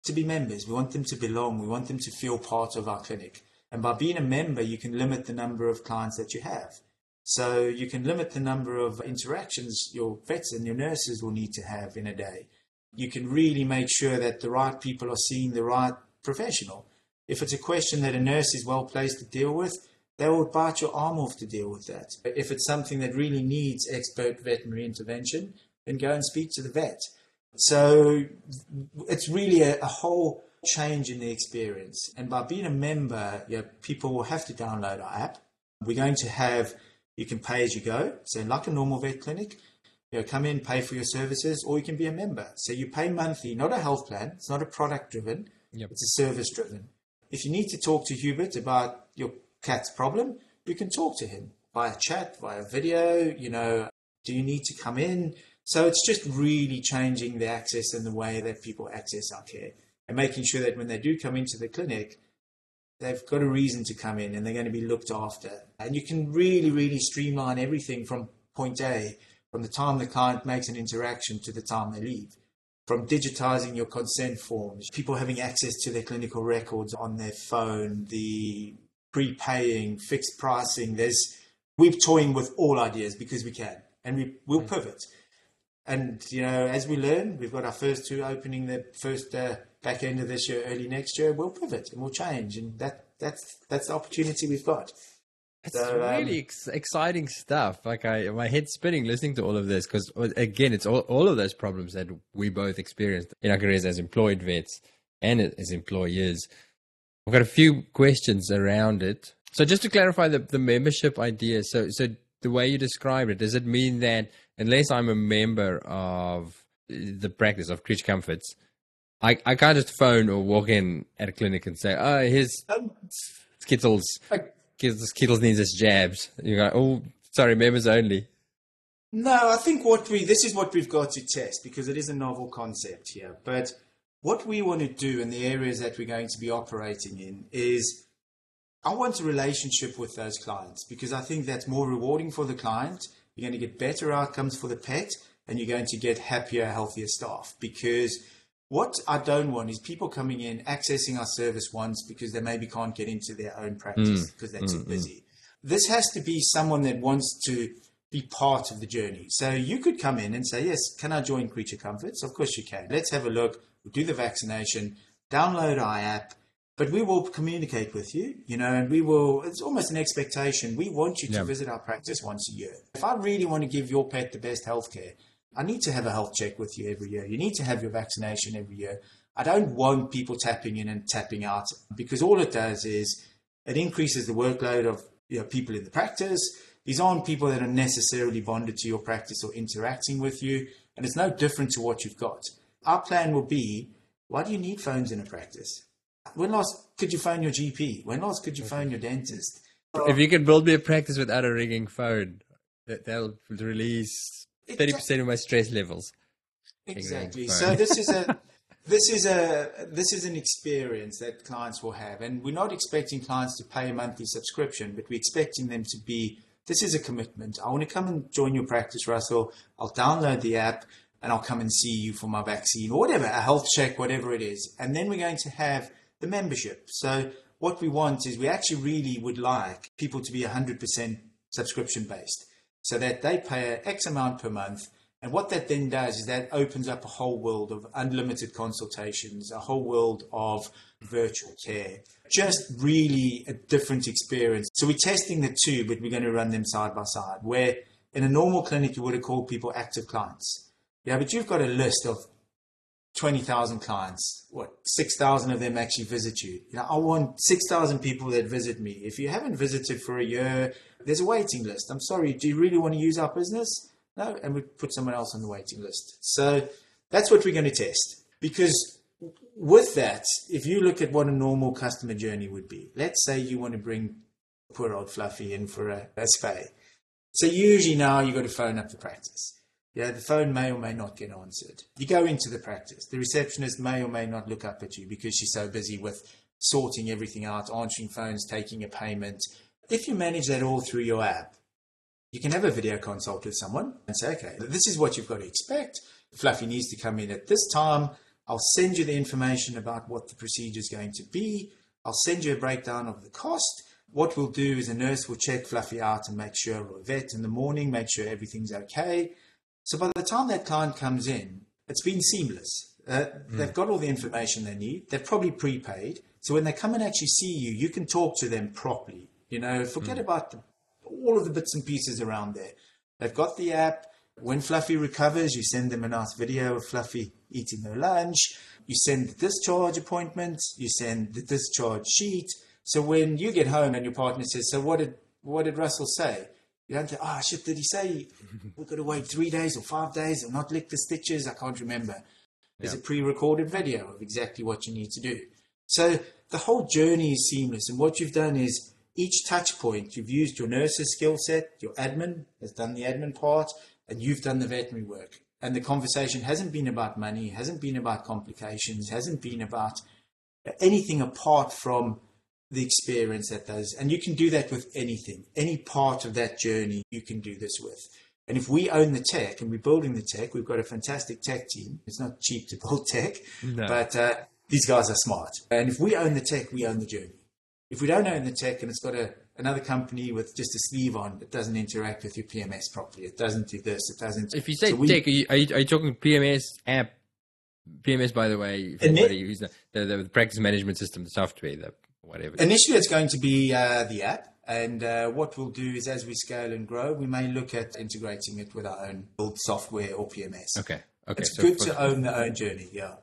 to be members. We want them to belong. We want them to feel part of our clinic. And by being a member, you can limit the number of clients that you have. So you can limit the number of interactions your vets and your nurses will need to have in a day. You can really make sure that the right people are seeing the right professional. If it's a question that a nurse is well placed to deal with, they will bite your arm off to deal with that. If it's something that really needs expert veterinary intervention, then go and speak to the vet. So it's really a, a whole change in the experience. And by being a member, you know, people will have to download our app. We're going to have, you can pay as you go. So like a normal vet clinic, you know, come in, pay for your services, or you can be a member. So you pay monthly, not a health plan. It's not a product driven. Yep. It's a service driven. If you need to talk to Hubert about your cat's problem, you can talk to him via chat, via video. You know, do you need to come in? So it's just really changing the access and the way that people access our care and making sure that when they do come into the clinic, they've got a reason to come in and they're going to be looked after. And you can really, really streamline everything from point A, from the time the client makes an interaction to the time they leave. From digitizing your consent forms, people having access to their clinical records on their phone, the prepaying, fixed pricing. There's we're toying with all ideas because we can, and we will mm. pivot. And you know, as we learn, we've got our first two opening the first uh, back end of this year, early next year, we'll pivot and we'll change, and that that's that's the opportunity we've got. It's so, really um, ex- exciting stuff. Like I, my head's spinning listening to all of this because again, it's all, all of those problems that we both experienced in our careers as employed vets and as employers. I've got a few questions around it. So just to clarify the, the membership idea. So, so the way you describe it, does it mean that unless I'm a member of the practice of Creature Comforts, I, I can't just phone or walk in at a clinic and say, oh, here's um, Skittles. I, Skittles needs his jabs. You go, oh, sorry, members only. No, I think what we, this is what we've got to test because it is a novel concept here. But what we want to do in the areas that we're going to be operating in is I want a relationship with those clients because I think that's more rewarding for the client you're going to get better outcomes for the pet, and you're going to get happier, healthier staff. Because what I don't want is people coming in, accessing our service once because they maybe can't get into their own practice mm. because they're mm, too mm. busy. This has to be someone that wants to be part of the journey. So you could come in and say, Yes, can I join Creature Comforts? Of course you can. Let's have a look. We'll do the vaccination, download our app, but we will communicate with you, you know, and we will, it's almost an expectation. We want you to Yeah. visit our practice once a year. If I really want to give your pet the best healthcare, I need to have a health check with you every year. You need to have your vaccination every year. I don't want people tapping in and tapping out because all it does is it increases the workload of you know, people in the practice. These aren't people that are necessarily bonded to your practice or interacting with you, and it's no different to what you've got. Our plan will be why do you need phones in a practice? When last could you phone your GP? When last could you phone your dentist? If you can build me a practice without a ringing phone, that, that'll release 30% of my stress levels. Exactly. So this is a this is a this is an experience that clients will have, and we're not expecting clients to pay a monthly subscription, but we're expecting them to be. This is a commitment. I want to come and join your practice, Russel. I'll download the app and I'll come and see you for my vaccine or whatever, a health check, whatever it is, and then we're going to have the membership. So what we want is we actually really would like people to be 100% subscription based, so that they pay X amount per month. And what that then does is that opens up a whole world of unlimited consultations, a whole world of virtual care. Just really a different experience. So we're testing the two, but we're going to run them side by side. Where in a normal clinic, you would have called people active clients. Yeah, but you've got a list of 20,000 clients. What, 6,000 of them actually visit you? You know, I want 6,000 people that visit me. If you haven't visited for a year, there's a waiting list. I'm sorry, do you really want to use our business? No, and we put someone else on the waiting list. So that's what we're going to test. Because with that, if you look at what a normal customer journey would be, let's say you want to bring poor old Fluffy in for a, a spay. So usually now you've got to phone up the practice. Yeah, the phone may or may not get answered. You go into the practice. The receptionist may or may not look up at you because she's so busy with sorting everything out, answering phones, taking a payment. If you manage that all through your app, you can have a video consult with someone and say, okay, this is what you've got to expect. Fluffy needs to come in at this time. I'll send you the information about what the procedure is going to be. I'll send you a breakdown of the cost. What we'll do is a nurse will check Fluffy out and make sure, or a vet in the morning, make sure everything's okay. So by the time that client comes in, it's been seamless. Uh, They've got all the information they need. They've probably prepaid. So when they come and actually see you, you can talk to them properly. You know, forget about the, all of the bits and pieces around there. They've got the app. When Fluffy recovers, you send them a nice video of Fluffy eating their lunch. You send the discharge appointment. You send the discharge sheet. So when you get home and your partner says, "So what did what did Russel say?" You don't think, "Oh shit, did he say we've got to wait three days or five days or not lick the stitches?" I can't remember. There's a pre-recorded video of exactly what you need to do. So the whole journey is seamless, and what you've done is each touch point you've used your nurse's skill set, your admin has done the admin part, and you've done the veterinary work. And the conversation hasn't been about money, hasn't been about complications, hasn't been about anything apart from the experience that does. And you can do that with anything, any part of that journey you can do this with. And if we own the tech and we're building the tech, we've got a fantastic tech team. It's not cheap to build tech, No. but uh, these guys are smart. And if we own the tech, we own the journey. If we don't own the tech and it's got a, another company with just a sleeve on, it doesn't interact with your PMS properly. It doesn't do this. It doesn't. If you say So we- tech, are you, are, you, are you talking PMS app? PMS, by the way, for anybody who's the, the, the practice management system, the software, the whatever. Initially, it's going to be uh, the app. And uh, what we'll do is, as we scale and grow, we may look at integrating it with our own build software or PMS. okay, okay. It's so good to own the own journey, yeah.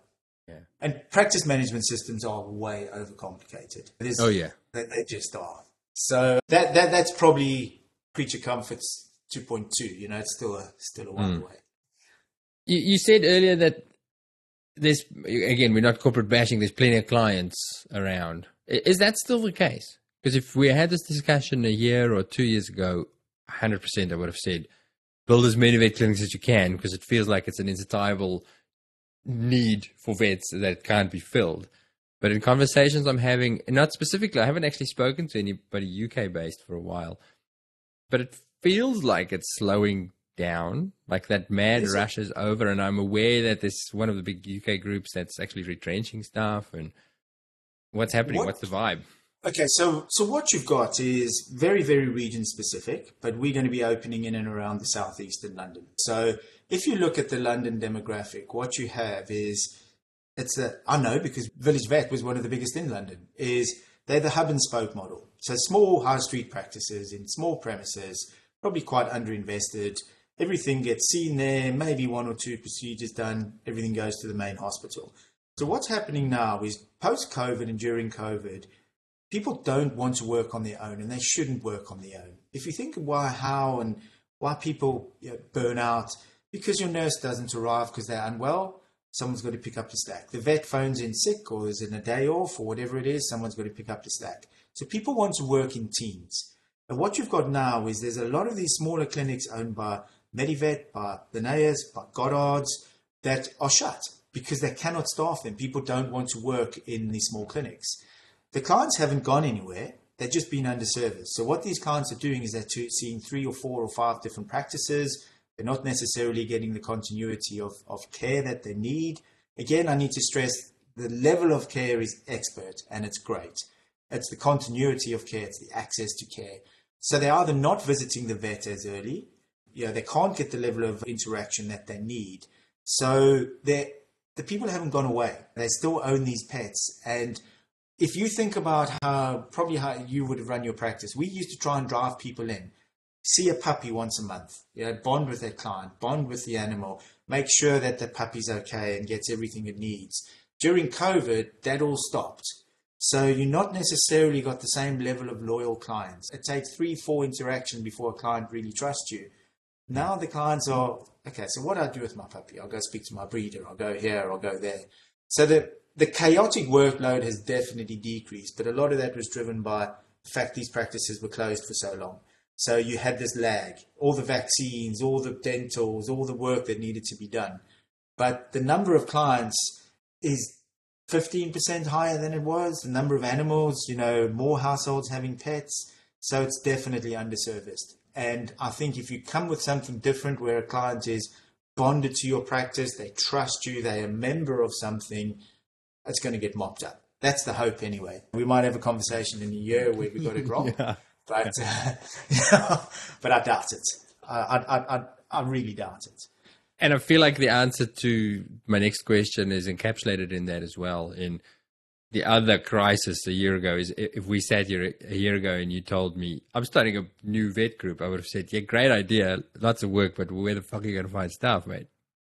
Yeah. And practice management systems are way overcomplicated. Is, Oh yeah, they, they just are. So that, that that's probably creature comforts 2.2. You know, it's still a still a Hmm. while away. You, you said earlier that there's again we're not corporate bashing. There's plenty of clients around. Is that still the case? Because if we had this discussion a year or two years ago, 100 percent I would have said build as many vet clinics as you can because it feels like it's an insatiable need for vets that can't be filled. But in conversations I'm having, not specifically, I haven't actually spoken to anybody UK based for a while, but it feels like it's slowing down, like that mad Is rush is over. And I'm aware that this one of the big UK groups that's actually retrenching staff. And what's happening? What- What's the vibe? Okay, so so what you've got is very very region specific, but we're going to be opening in and around the southeastern London. So if you look at the London demographic, what you have is it's a I know because Village Vet was one of the biggest in London. Is they're the hub and spoke model. So small high street practices in small premises, probably quite underinvested. Everything gets seen there, maybe one or two procedures done. Everything goes to the main hospital. So what's happening now is post COVID and during COVID people don't want to work on their own and they shouldn't work on their own. If you think of why, how, and why people you know, burn out, because your nurse doesn't arrive because they're unwell, someone's got to pick up the slack. The vet phones in sick or is in a day off or whatever it is, someone's got to pick up the slack. So people want to work in teams. And what you've got now is there's a lot of these smaller clinics owned by Medivet, by Linnaeus, by Goddard's that are shut because they cannot staff them. People don't want to work in these small clinics the clients haven't gone anywhere. They've just been underserviced. So what these clients are doing is they're seeing three or four or five different practices. They're not necessarily getting the continuity of, of care that they need. Again, I need to stress the level of care is expert and it's great. It's the continuity of care, it's the access to care. So they're either not visiting the vet as early, you know, they can't get the level of interaction that they need. So they the people haven't gone away. They still own these pets and if you think about how probably how you would have run your practice, we used to try and drive people in, see a puppy once a month, you know, bond with that client, bond with the animal, make sure that the puppy's okay and gets everything it needs. During COVID, that all stopped. So you're not necessarily got the same level of loyal clients. It takes three, four interactions before a client really trusts you. Now the clients are okay. So what do I do with my puppy? I'll go speak to my breeder. I'll go here. I'll go there. So the the chaotic workload has definitely decreased, but a lot of that was driven by the fact these practices were closed for so long. So you had this lag, all the vaccines, all the dentals, all the work that needed to be done. But the number of clients is 15% higher than it was. The number of animals, you know, more households having pets. So it's definitely underserviced. And I think if you come with something different where a client is bonded to your practice, they trust you, they're a member of something, it's going to get mopped up. That's the hope, anyway. We might have a conversation in a year where we got it wrong, Yeah. but uh, but I doubt it. I, I, I, I really doubt it. And I feel like the answer to my next question is encapsulated in that as well. In the other crisis a year ago is if we sat here a year ago and you told me I'm starting a new vet group, I would have said, "Yeah, great idea, lots of work, but where the fuck are you going to find staff, mate?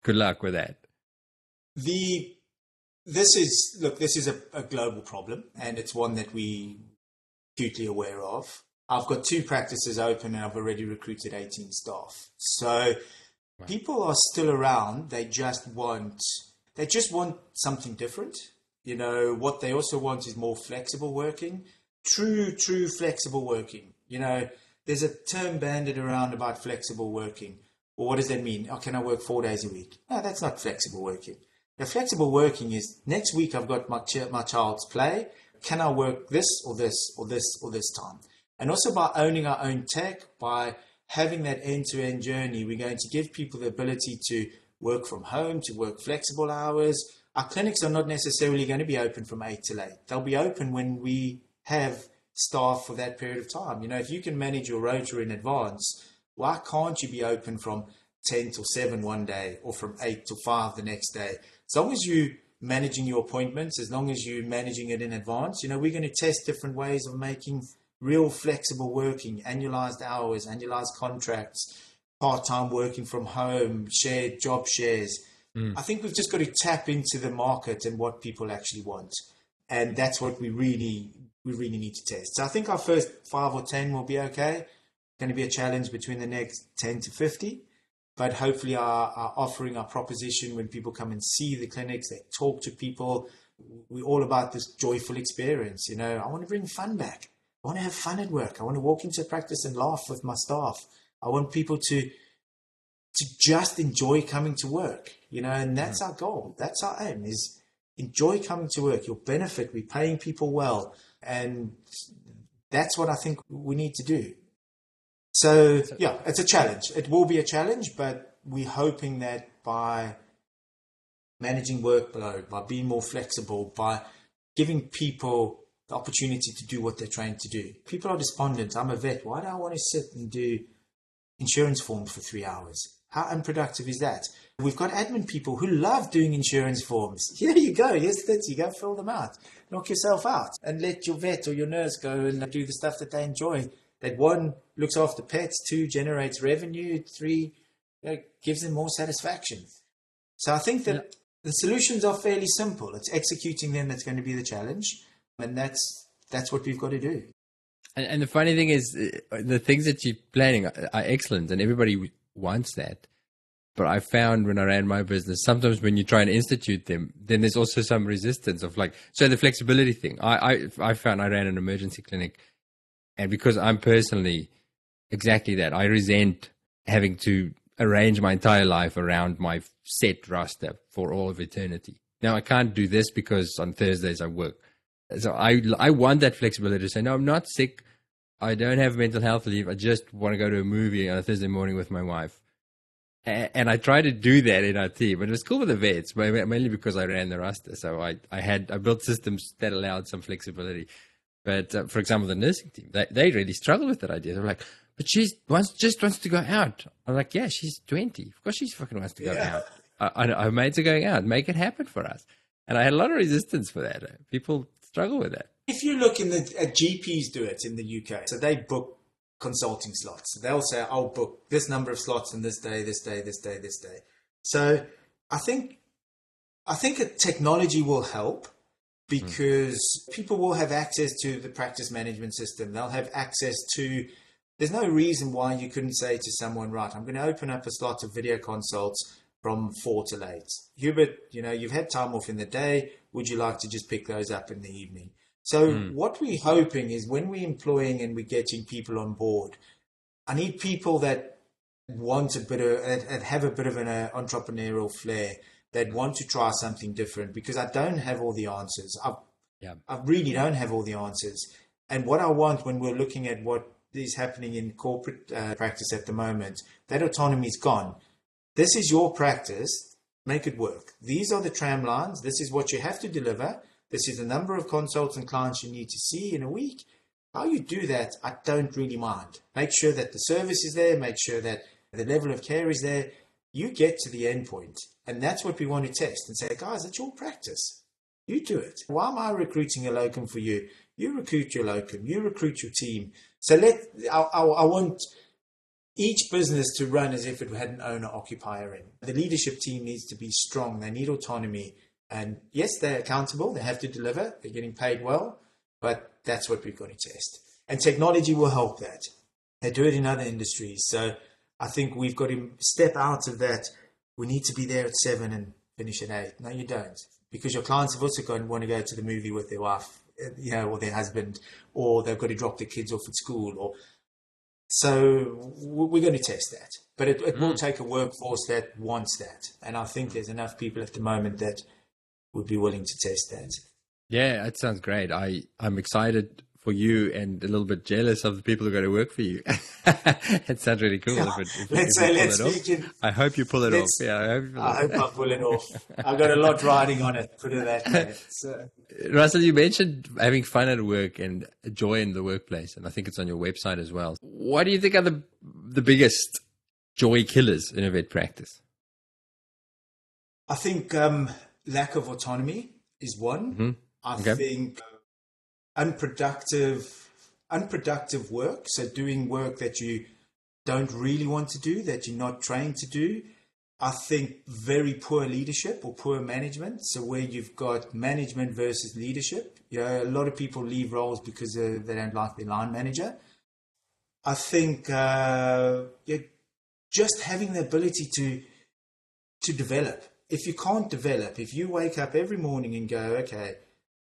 Good luck with that." The this is look, this is a, a global problem, and it's one that we acutely aware of. I've got two practices open, and I've already recruited 18 staff. So people are still around. They just want they just want something different. You know what they also want is more flexible working, true, true flexible working. You know, there's a term banded around about flexible working. Well, what does that mean? Oh, can I work four days a week? No, that's not flexible working. Now, flexible working is next week I've got my ch- my child's play. Can I work this or this or this or this time? And also by owning our own tech, by having that end-to-end journey, we're going to give people the ability to work from home, to work flexible hours. Our clinics are not necessarily going to be open from eight till eight. They'll be open when we have staff for that period of time. You know, if you can manage your rota in advance, why can't you be open from 10 till 7 one day or from 8 till 5 the next day? As long as you managing your appointments, as long as you're managing it in advance, you know, we're going to test different ways of making real flexible working, annualized hours, annualized contracts, part-time working from home, shared job shares. Mm. I think we've just got to tap into the market and what people actually want. And that's what we really we really need to test. So I think our first five or ten will be okay. Going to be a challenge between the next ten to fifty, but hopefully our, our offering, our proposition, when people come and see the clinics, they talk to people. We're all about this joyful experience. You know, I want to bring fun back. I want to have fun at work. I want to walk into practice and laugh with my staff. I want people to to just enjoy coming to work. You know, and that's mm. our goal. That's our aim is enjoy coming to work. You'll benefit. We're paying people well. And that's what I think we need to do. So yeah, it's a challenge. It will be a challenge, but we're hoping that by managing workload, by being more flexible, by giving people the opportunity to do what they're trained to do. People are despondent. I'm a vet. Why do I want to sit and do insurance forms for three hours? How unproductive is that? We've got admin people who love doing insurance forms. Here you go. Here's the you go fill them out. Knock yourself out and let your vet or your nurse go and do the stuff that they enjoy. That one looks after pets, two generates revenue, three you know, gives them more satisfaction. So I think that yeah. the solutions are fairly simple. It's executing them that's going to be the challenge, and that's that's what we've got to do. And, and the funny thing is, uh, the things that you're planning are, are excellent, and everybody wants that. But I found when I ran my business, sometimes when you try and institute them, then there's also some resistance of like, so the flexibility thing. I, I, I found I ran an emergency clinic, and because I'm personally exactly that, I resent having to arrange my entire life around my set roster for all of eternity. Now I can't do this because on Thursdays I work. So I I want that flexibility to say no, I'm not sick. I don't have mental health leave. I just want to go to a movie on a Thursday morning with my wife. And I tried to do that in our team, but it was cool with the vets, mainly because I ran the roster. So I, I had I built systems that allowed some flexibility. But uh, for example, the nursing team, they, they really struggle with that idea. They're like, but she wants just wants to go out. I'm like, yeah, she's 20. Of course, she fucking wants to go yeah. out. I, I, her mates are going out. Make it happen for us. And I had a lot of resistance for that. People struggle with that. If you look in the at GPs do it in the UK, so they book consulting slots. They'll say, I'll book this number of slots on this day, this day, this day, this day. So I think I think technology will help because mm. people will have access to the practice management system. They'll have access to there's no reason why you couldn't say to someone, right, I'm going to open up a slot of video consults from four to eight. Hubert, you know, you've had time off in the day. Would you like to just pick those up in the evening? So mm. what we're hoping is when we're employing and we're getting people on board, I need people that want a bit of that have a bit of an uh, entrepreneurial flair that want to try something different because I don't have all the answers. I, yeah. I really don't have all the answers. And what I want when we're looking at what is happening in corporate uh, practice at the moment, that autonomy is gone. This is your practice. Make it work. These are the tram lines. This is what you have to deliver. This is the number of consults and clients you need to see in a week. How you do that, I don't really mind. Make sure that the service is there, make sure that the level of care is there. You get to the end point, and that's what we want to test and say, guys, it's your practice. You do it. Why am I recruiting a locum for you? You recruit your locum, you recruit your team. So let I, I, I want each business to run as if it had an owner occupier in. The leadership team needs to be strong. They need autonomy and yes, they're accountable. They have to deliver. They're getting paid well, but that's what we've got to test. And technology will help that. They do it in other industries. So I think we've got to step out of that. We need to be there at seven and finish at eight. No, you don't. Because your clients have also got to want to go to the movie with their wife, you know, or their husband, or they've got to drop their kids off at school, or so we're going to test that. But it, it mm. will take a workforce that wants that, and I think there's enough people at the moment that would be willing to test that. Yeah, that sounds great. I, I'm excited for you and a little bit jealous of the people who are going to work for you. it sounds really cool. If it, if let's say, let's in, I hope you pull it off. Yeah, I hope, I, hope I pull it off. I've got a lot riding on it, put it that way. So. Russel, you mentioned having fun at work and joy in the workplace, and I think it's on your website as well. What do you think are the, the biggest joy killers in a vet practice? I think um, lack of autonomy is one. Mm-hmm. I okay. think unproductive unproductive work, so doing work that you don't really want to do, that you're not trained to do. I think very poor leadership or poor management. So where you've got management versus leadership, you know, a lot of people leave roles because uh, they don't like their line manager. I think uh, just having the ability to to develop if you can't develop, if you wake up every morning and go, okay,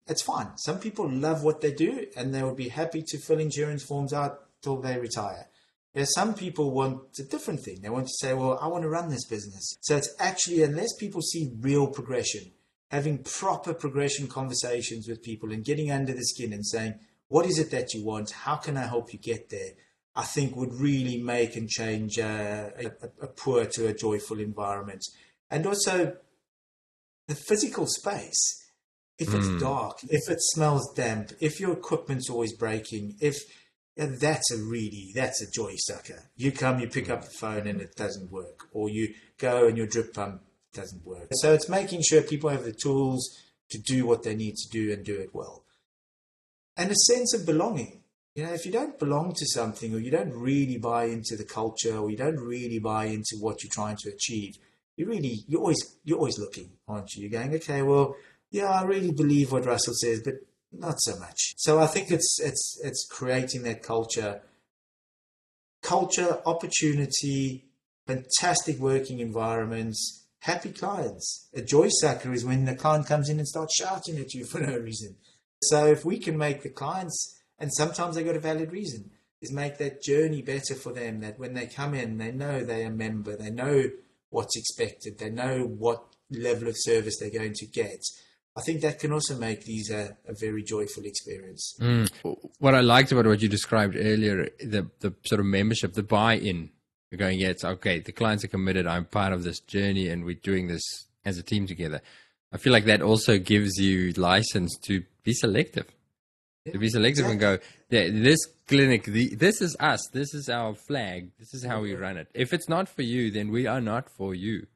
it's fine. Some people love what they do and they would be happy to fill insurance forms out till they retire. There's some people want a different thing. They want to say, well, I want to run this business. So it's actually, unless people see real progression, having proper progression conversations with people and getting under the skin and saying, what is it that you want? How can I help you get there? I think would really make and change a, a, a poor to a joyful environment. And also the physical space. If it's Mm. dark, if it smells damp, if your equipment's always breaking, if yeah, that's a really that's a joy sucker. You come, you pick up the phone and it doesn't work, or you go and your drip pump doesn't work. So it's making sure people have the tools to do what they need to do and do it well, and a sense of belonging. You know, if you don't belong to something, or you don't really buy into the culture, or you don't really buy into what you're trying to achieve, you really you're always you're always looking, aren't you? You're going, okay, well, yeah, I really believe what Russel says, but not so much. So I think it's it's it's creating that culture, culture, opportunity, fantastic working environments, happy clients. A joy sucker is when the client comes in and starts shouting at you for no reason. So if we can make the clients, and sometimes they got a valid reason, is make that journey better for them. That when they come in, they know they're a member, they know what's expected, they know what level of service they're going to get. I think that can also make these a, a very joyful experience. Mm. What I liked about what you described earlier, the the sort of membership, the buy-in. You're going, yeah, it's okay. The clients are committed. I'm part of this journey, and we're doing this as a team together. I feel like that also gives you license to be selective, to be selective and go, yeah, this clinic, the, this is us. This is our flag. This is how we run it. If it's not for you, then we are not for you.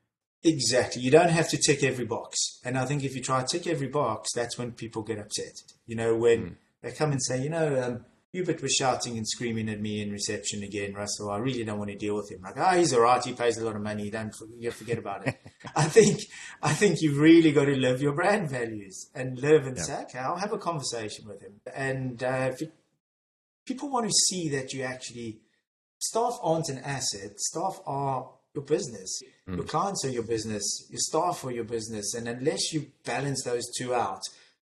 Exactly. You don't have to tick every box. And I think if you try to tick every box, that's when people get upset. You know, when they come and say, you know, um, Hubert was shouting and screaming at me in reception again, Russel. I really don't want to deal with him. Like, oh, he's all right. He pays a lot of money. Don't you forget about it. I think, I think you've really got to live your brand values and live and Yeah. say, okay, I'll have a conversation with him. And uh, if you, people want to see that you actually staff aren't an asset. Staff are your business. Your clients are your business. Your staff are your business. And unless you balance those two out,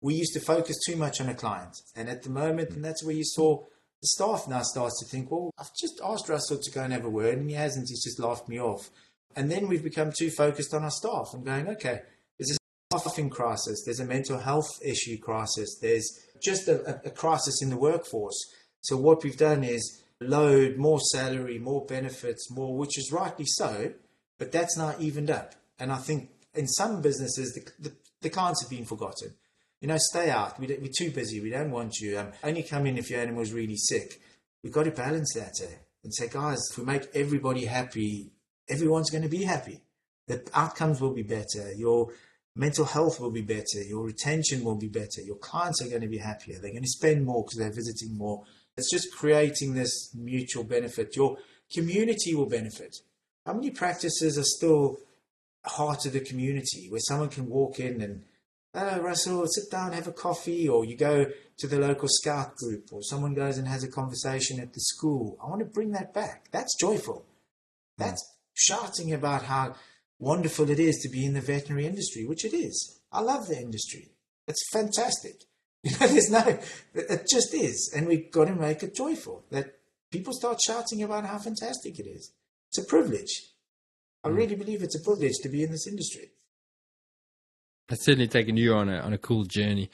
we used to focus too much on a client. And at the moment, and that's where you saw the staff now starts to think, well, I've just asked Russel to go and have a word, and he hasn't. He's just laughed me off. And then we've become too focused on our staff and going, okay, there's a staffing crisis, there's a mental health issue crisis, there's just a, a, crisis in the workforce. So what we've done is load more salary, more benefits, more, which is rightly so, but that's now evened up. And I think in some businesses, the, the, the clients have been forgotten. You know, stay out. We we're too busy. We don't want you. Um, only come in if your animal's really sick. We've got to balance that eh? and say, guys, if we make everybody happy, everyone's going to be happy. The outcomes will be better. Your mental health will be better. Your retention will be better. Your clients are going to be happier. They're going to spend more because they're visiting more. It's just creating this mutual benefit. Your community will benefit. How many practices are still heart of the community where someone can walk in and, oh, Russel, sit down, have a coffee, or you go to the local scout group, or someone goes and has a conversation at the school. I want to bring that back. That's joyful. Hmm. That's shouting about how wonderful it is to be in the veterinary industry, which it is. I love the industry. It's fantastic. You know, there's no, it just is. And we've got to make it joyful that people start shouting about how fantastic it is. It's a privilege. I hmm. really believe it's a privilege to be in this industry. It's certainly taken you on a on a cool journey,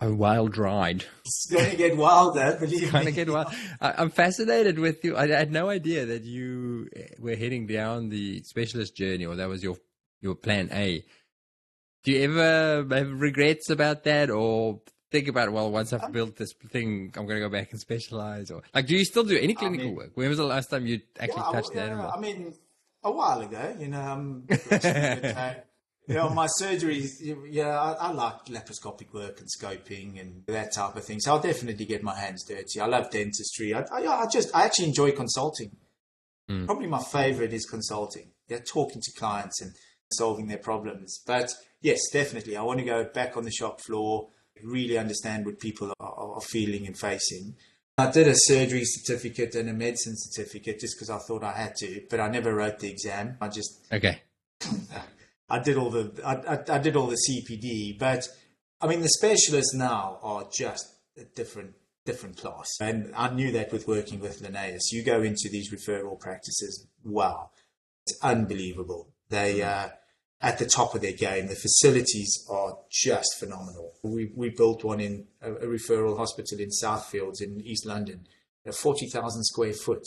a wild ride. It's going to get wilder, believe kind me. of get wild. I, I'm fascinated with you. I, I had no idea that you eh, were heading down the specialist journey, or that was your your plan A. Do you ever have regrets about that, or think about well, once I've built this thing, I'm going to go back and specialize, or like, do you still do any clinical mean- work? When was the last time you actually Yeah, touched the yeah, animal? I mean, a while ago, you know, um, you know, my surgeries, yeah, I, I like laparoscopic work and scoping and that type of thing. So I'll definitely get my hands dirty. I love dentistry. I, I, I just, I actually enjoy consulting. Mm. Probably my favorite is consulting. Yeah, talking to clients and solving their problems. But yes, definitely, I want to go back on the shop floor, really understand what people are, are feeling and facing. I did a surgery certificate and a medicine certificate just because I thought I had to, but I never wrote the exam. I just okay, I did all the I, I, I did all the CPD, but I mean the specialists now are just a different different class, and I knew that with working with Linnaeus. You go into these referral practices, wow, it's unbelievable. They uh, at the top of their game. The facilities are just phenomenal. We we built one in a, a referral hospital in Southfields in East London. a 40,000 square foot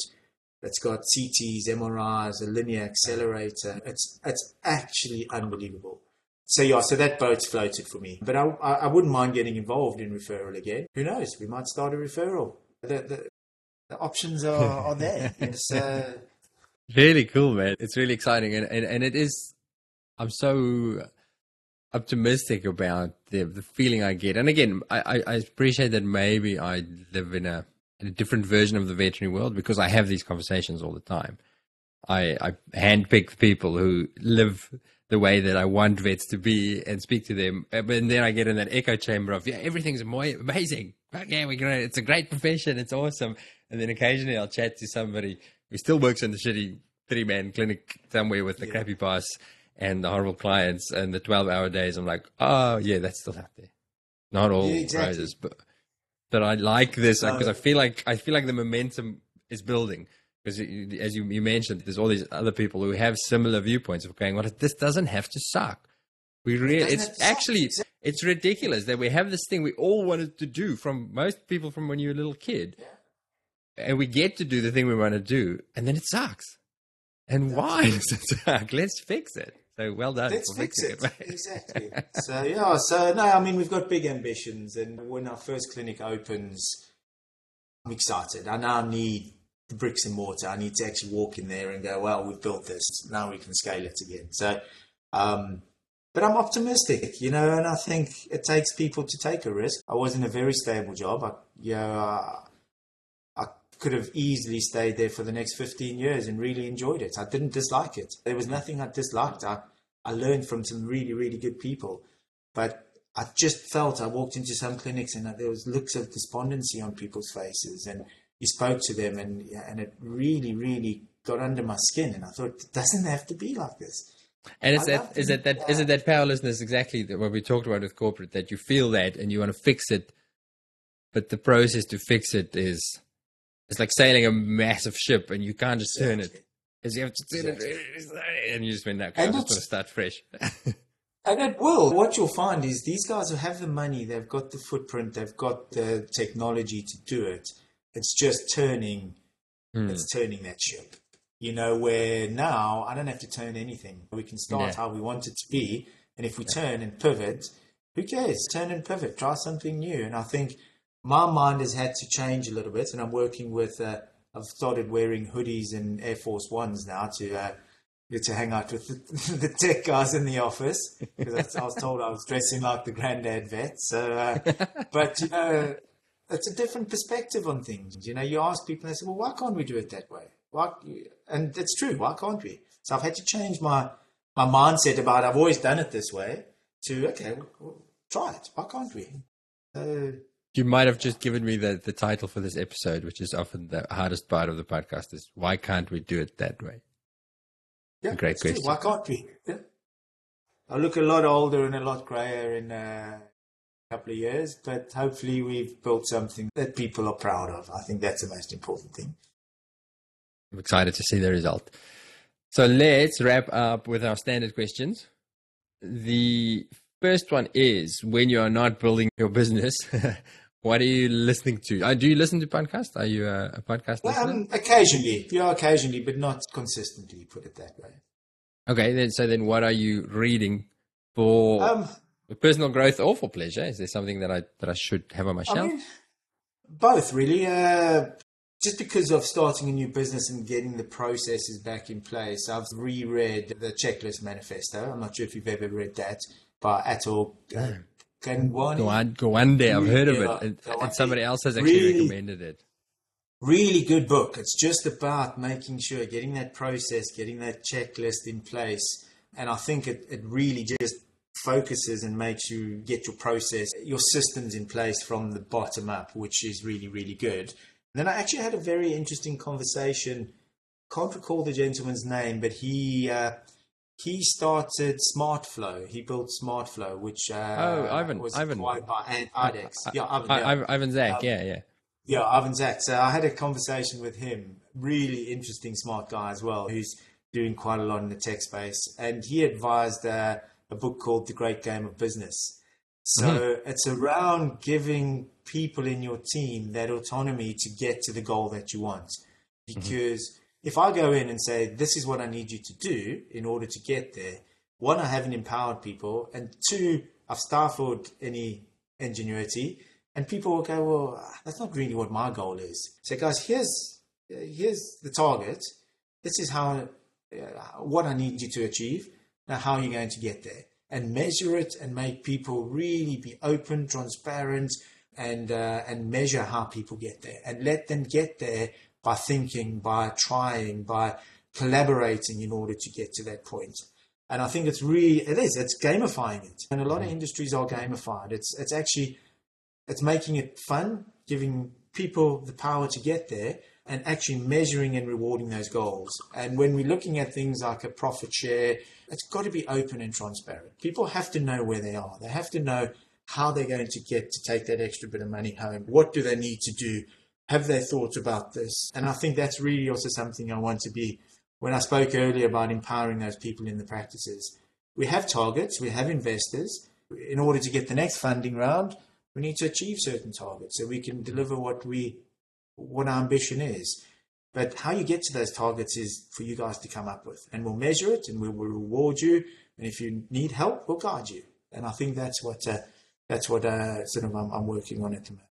that's got CTs, MRIs, a linear accelerator. It's it's actually unbelievable. So yeah, so that boat's floated for me. But I, I, I wouldn't mind getting involved in referral again. Who knows? We might start a referral. The, the, the options are, are there. It's uh, really cool, man. It's really exciting, and, and and it is. I'm so optimistic about the the feeling I get. And again, I, I appreciate that maybe I live in a a different version of the veterinary world because I have these conversations all the time. I I handpick people who live the way that I want vets to be and speak to them. Uh, but then I get in that echo chamber of yeah, everything's amazing. Yeah, we're great. It's a great profession. It's awesome. And then occasionally I'll chat to somebody who still works in the shitty three man clinic somewhere with the yeah. crappy boss and the horrible clients and the 12 hour days. I'm like, oh, yeah, that's still out there. Not all yeah, exactly. roses, but, but I like this because uh, I feel like, I feel like the momentum is building because as you, you mentioned, there's all these other people who have similar viewpoints of going, well, this doesn't have to suck. We really, it it's actually, it's ridiculous that we have this thing we all wanted to do from most people from when you were a little kid. Yeah. And we get to do the thing we want to do, and then it sucks. And That's why does it suck? Let's fix it. So well done. Let's fix it. it exactly. so yeah. So no, I mean we've got big ambitions, and when our first clinic opens, I'm excited. I now need the bricks and mortar. I need to actually walk in there and go, well, we've built this. Now we can scale it again. So, um, but I'm optimistic, you know, and I think it takes people to take a risk. I was in a very stable job. I, you know, I, I could have easily stayed there for the next 15 years and really enjoyed it. I didn't dislike it. There was nothing I disliked. I, I learned from some really, really good people. But I just felt I walked into some clinics and there was looks of despondency on people's faces and he spoke to them and and it really really got under my skin and I thought it doesn't have to be like this. And is that is it that is it that powerlessness exactly what we talked about with corporate that you feel that and you want to fix it, but the process to fix it is it's like sailing a massive ship and you can't just turn it. Because you have to it and you just went, no, okay, I'm just going to start fresh. And it will. What you'll find is these guys who have the money, they've got the footprint, they've got the technology to do it. It's just turning, mm. it's turning that ship. You know, where now I don't have to turn anything. We can start yeah. how we want it to be. And if we yeah. turn and pivot, who cares? Turn and pivot, try something new. And I think my mind has had to change a little bit. And I'm working with, uh, I've started wearing hoodies and Air Force Ones now to, uh, to hang out with the, the, tech guys in the office because I was told I was dressing like the granddad vet. So, uh, but you know, it's a different perspective on things. You know, you ask people, they say, well, why can't we do it that way? Why? And it's true. Why can't we? So I've had to change my, my mindset about I've always done it this way to, okay, well, try it. Why can't we? Uh, you might have just given me the, the title for this episode, which is often the hardest part of the podcast is why can't we do it that way? Yeah, great question. Why can't we? Yeah. I look a lot older and a lot grayer in a couple of years, but hopefully we've built something that people are proud of. I think that's the most important thing. I'm excited to see the result. So let's wrap up with our standard questions. The first one is when you are not building your business, what are you listening to? Uh, do you listen to podcasts? Are you a, a podcast listener? Um, occasionally, yeah, occasionally, but not consistently. Put it that way. Okay, then so then, what are you reading for? Um, personal growth or for pleasure? Is there something that I that I should have on my shelf? I mean, both, really. Uh, just because of starting a new business and getting the processes back in place, I've reread the Checklist Manifesto. I'm not sure if you've ever read that by Atul uh, Gawande. Gawande, I've heard of it, and, and somebody else has actually really, recommended it. Really good book. It's just about making sure, getting that process, getting that checklist in place. And I think it, it really just focuses and makes you get your process, your systems in place from the bottom up, which is really, really good. And then I actually had a very interesting conversation. Can't recall the gentleman's name, but he uh, he started SmartFlow. He built SmartFlow, which uh, oh Ivan was Ivan acquired by IDEXX. Yeah, Ivan, yeah. Ivan Zak. Um, yeah, yeah. Yeah, Ivan Zak. So I had a conversation with him. Really interesting, smart guy as well, who's doing quite a lot in the tech space. And he advised uh, a book called The Great Game of Business. So mm-hmm. it's around giving people in your team that autonomy to get to the goal that you want. Mm-hmm. Because mm-hmm. If I go in and say, this is what I need you to do in order to get there, one, I haven't empowered people, and two, I've stifled any ingenuity. And people will go, well, that's not really what my goal is. So, guys, here's here's the target. This is how uh, what I need you to achieve. Now, how are you going to get there? And measure it and make people really be open, transparent, and uh, and measure how people get there, and let them get there by thinking, by trying, by collaborating in order to get to that point. And I think it's really it is it's gamifying it, and a lot of mm-hmm. industries are gamified. It's it's actually it's making it fun, giving people the power to get there, and actually measuring and rewarding those goals. And when we're looking at things like a profit share, it's got to be open and transparent. People have to know where they are. They have to know how they're going to get to take that extra bit of money home. What do they need to do? Have they thought about this? And I think that's really also something I want to be. When I spoke earlier about empowering those people in the practices, we have targets, we have investors. In order to get the next funding round, we need to achieve certain targets so we can deliver what we what our ambition is. But how you get to those targets is for you guys to come up with, and we'll measure it, and we will reward you. And if you need help, we'll guide you. And I think that's what uh, that's what uh, sort of I'm, I'm, working on at the moment.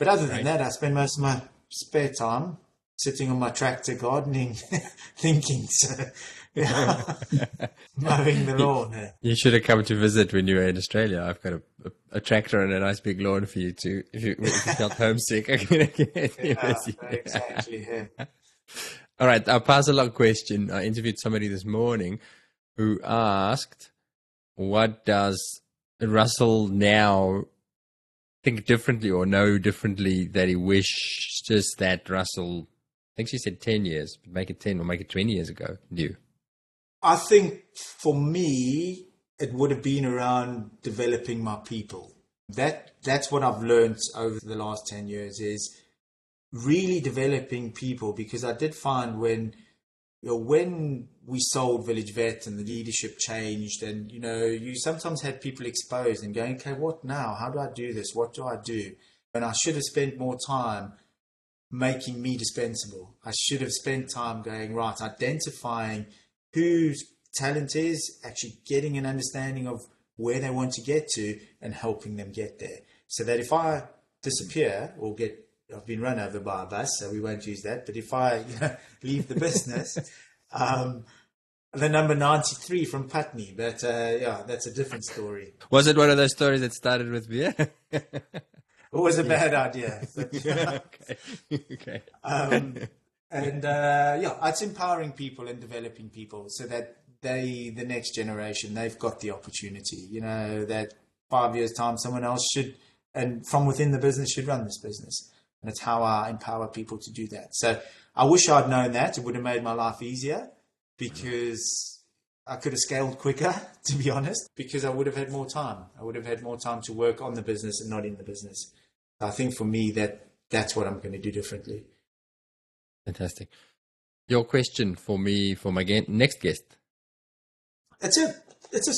But other than right. that, I spend most of my spare time sitting on my tractor gardening, thinking. So mowing the lawn. You should have come to visit when you were in Australia. I've got a, a, a tractor and a nice big lawn for you to, if you, if you felt homesick. I can get yeah, exactly. Yeah. All right, I'll pass along question. I interviewed somebody this morning who asked, "What does Russel now think differently or know differently that he wishes that Russel?" I think she said ten years, but make it ten or make it twenty years ago. Knew. I think for me, it would have been around developing my people. That that's what I've learned over the last ten years is really developing people because I did find when you know when we sold Village Vet and the leadership changed and you know you sometimes had people exposed and going okay what now? How do I do this? What do I do? And I should have spent more time making me dispensable. I should have spent time going right identifying whose talent is, actually getting an understanding of where they want to get to and helping them get there. So that if I disappear or get, I've been run over by a bus, so we won't use that. But if I you know, leave the business, um, the number 93 from Putney. But uh, yeah, that's a different story. Was it one of those stories that started with beer? it was a bad idea. But, okay. okay. Um, and uh, yeah, it's empowering people and developing people so that they, the next generation, they've got the opportunity. You know that five years time, someone else should, and from within the business, should run this business. And it's how I empower people to do that. So I wish I'd known that; it would have made my life easier because I could have scaled quicker, to be honest, because I would have had more time. I would have had more time to work on the business and not in the business. I think for me that that's what I'm going to do differently. Fantastic. Your question for me, for my next guest. It's a it's a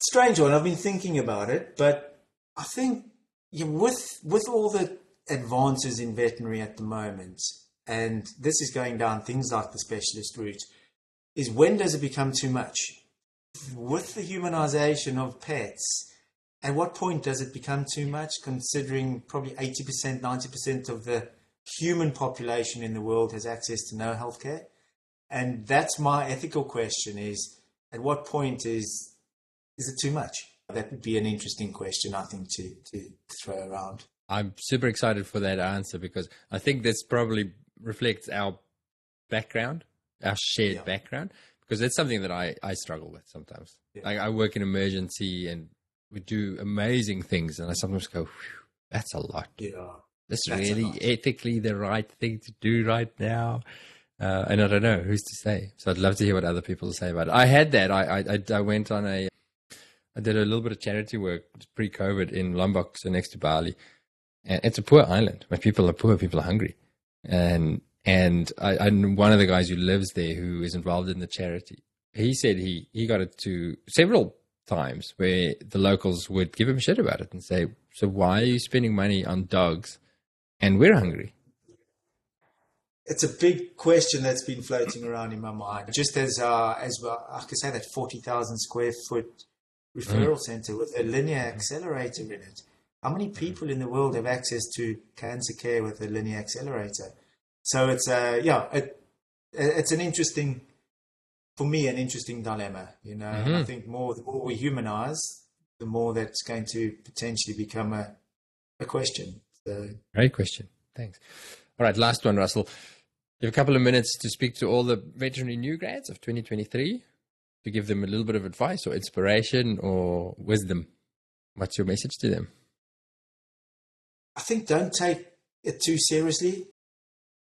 strange one. I've been thinking about it, but I think with with all the advances in veterinary at the moment, and this is going down things like the specialist route, is when does it become too much? With the humanization of pets, at what point does it become too much? Considering probably eighty percent, ninety percent of the human population in the world has access to no healthcare? And that's my ethical question is at what point is is it too much? That would be an interesting question, I think, to, to throw around. I'm super excited for that answer because I think this probably reflects our background, our shared yeah. background, because it's something that I, I struggle with sometimes. Yeah. I, I work in emergency and we do amazing things, and I sometimes go, that's a lot. Yeah. This That's really ethically the right thing to do right now. Uh, and I don't know who's to say. So I'd love to hear what other people say about it. I had that. I I, I went on a, I did a little bit of charity work pre-COVID in Lombok, so next to Bali, it's a poor island. My people are poor. People are hungry, and and I, and one of the guys who lives there who is involved in the charity, he said he he got it to several times where the locals would give him shit about it and say, "So why are you spending money on dogs, and we're hungry?" It's a big question that's been floating around in my mind. Just as uh, as well, I could say that forty thousand square foot referral mm. center with a linear accelerator in it. How many people in the world have access to cancer care with a linear accelerator? So it's uh, yeah, it, it's an interesting for me an interesting dilemma. You know, mm-hmm. I think more the more we humanize, the more that's going to potentially become a a question. So, Great question. Thanks. All right, last one, Russel. You have a couple of minutes to speak to all the veterinary new grads of 2023 to give them a little bit of advice or inspiration or wisdom. What's your message to them? I think don't take it too seriously.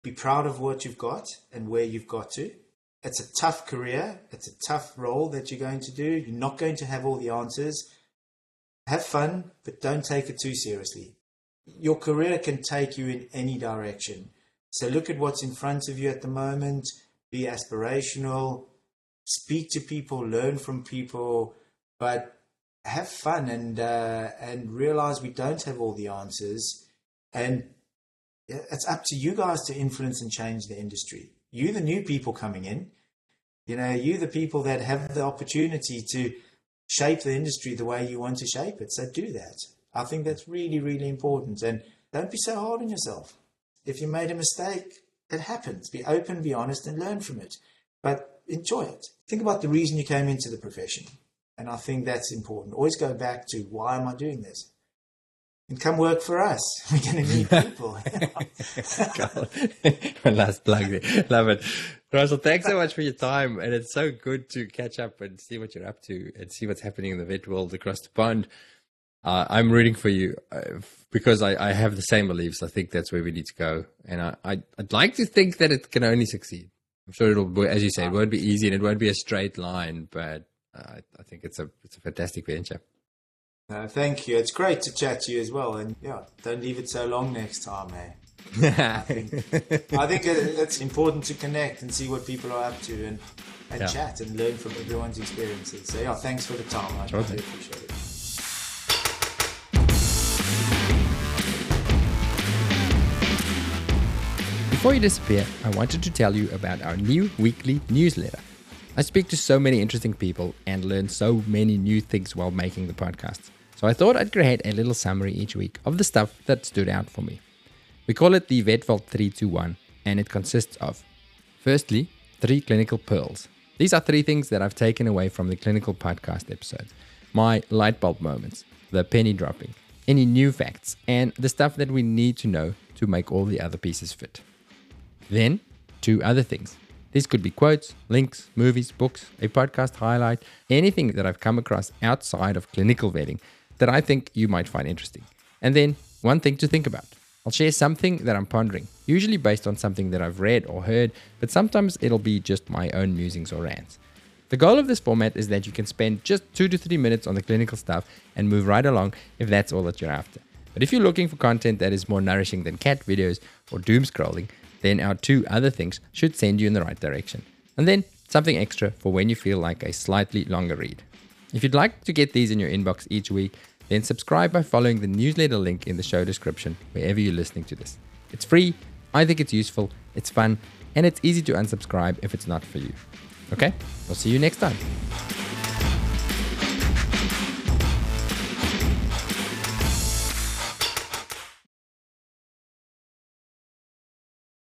Be proud of what you've got and where you've got to it's a tough career. It's a tough role that you're going to do. You're not going to have all the answers. Have fun, but don't take it too seriously. Your career can take you in any direction. So look at what's in front of you at the moment. Be aspirational. Speak to people. Learn from people. But have fun and uh, and realize we don't have all the answers. And it's up to you guys to influence and change the industry. You the new people coming in you know you the people that have the opportunity to shape the industry the way you want to shape it. So do that. I think that's really really important. And don't be so hard on yourself. If you made a mistake it happens. Be open be honest and learn from it. But enjoy it. Think about the reason you came into the profession. And i think that's important. Always go back to why am i doing this and come work for us. We're going to need people. My last plug there. Love it. Russel, thanks so much for your time. And it's so good to catch up and see what you're up to and see what's happening in the vet world across the pond. Uh, I'm rooting for you uh, because I, I, have the same beliefs. I think that's where we need to go. And I, I, would like to think that it can only succeed. I'm sure it'll, as you say, it won't be easy and it won't be a straight line, but uh, I think it's a, it's a fantastic venture. Uh, thank you. It's great to chat to you as well. And yeah, don't leave it so long next time, eh? I think, I think it's important to connect and see what people are up to and, and yeah. chat and learn from everyone's experiences. So, yeah, thanks for the time. I really appreciate it. Before you disappear, I wanted to tell you about our new weekly newsletter. I speak to so many interesting people and learn so many new things while making the podcast. So I thought I'd create a little summary each week of the stuff that stood out for me. We call it the VetVault 321, and it consists of firstly, three clinical pearls. These are three things that I've taken away from the clinical podcast episodes my light bulb moments, the penny dropping, any new facts, and the stuff that we need to know to make all the other pieces fit. Then, two other things. These could be quotes, links, movies, books, a podcast highlight, anything that I've come across outside of clinical vetting that I think you might find interesting. And then one thing to think about. I'll share something that I'm pondering, usually based on something that I've read or heard, but sometimes it'll be just my own musings or rants. The goal of this format is that you can spend just two to three minutes on the clinical stuff and move right along if that's all that you're after. But if you're looking for content that is more nourishing than cat videos or doom scrolling, then our two other things should send you in the right direction. And then something extra for when you feel like a slightly longer read. If you'd like to get these in your inbox each week, then subscribe by following the newsletter link in the show description wherever you're listening to this. It's free, I think it's useful, it's fun, and it's easy to unsubscribe if it's not for you. Okay, we'll see you next time.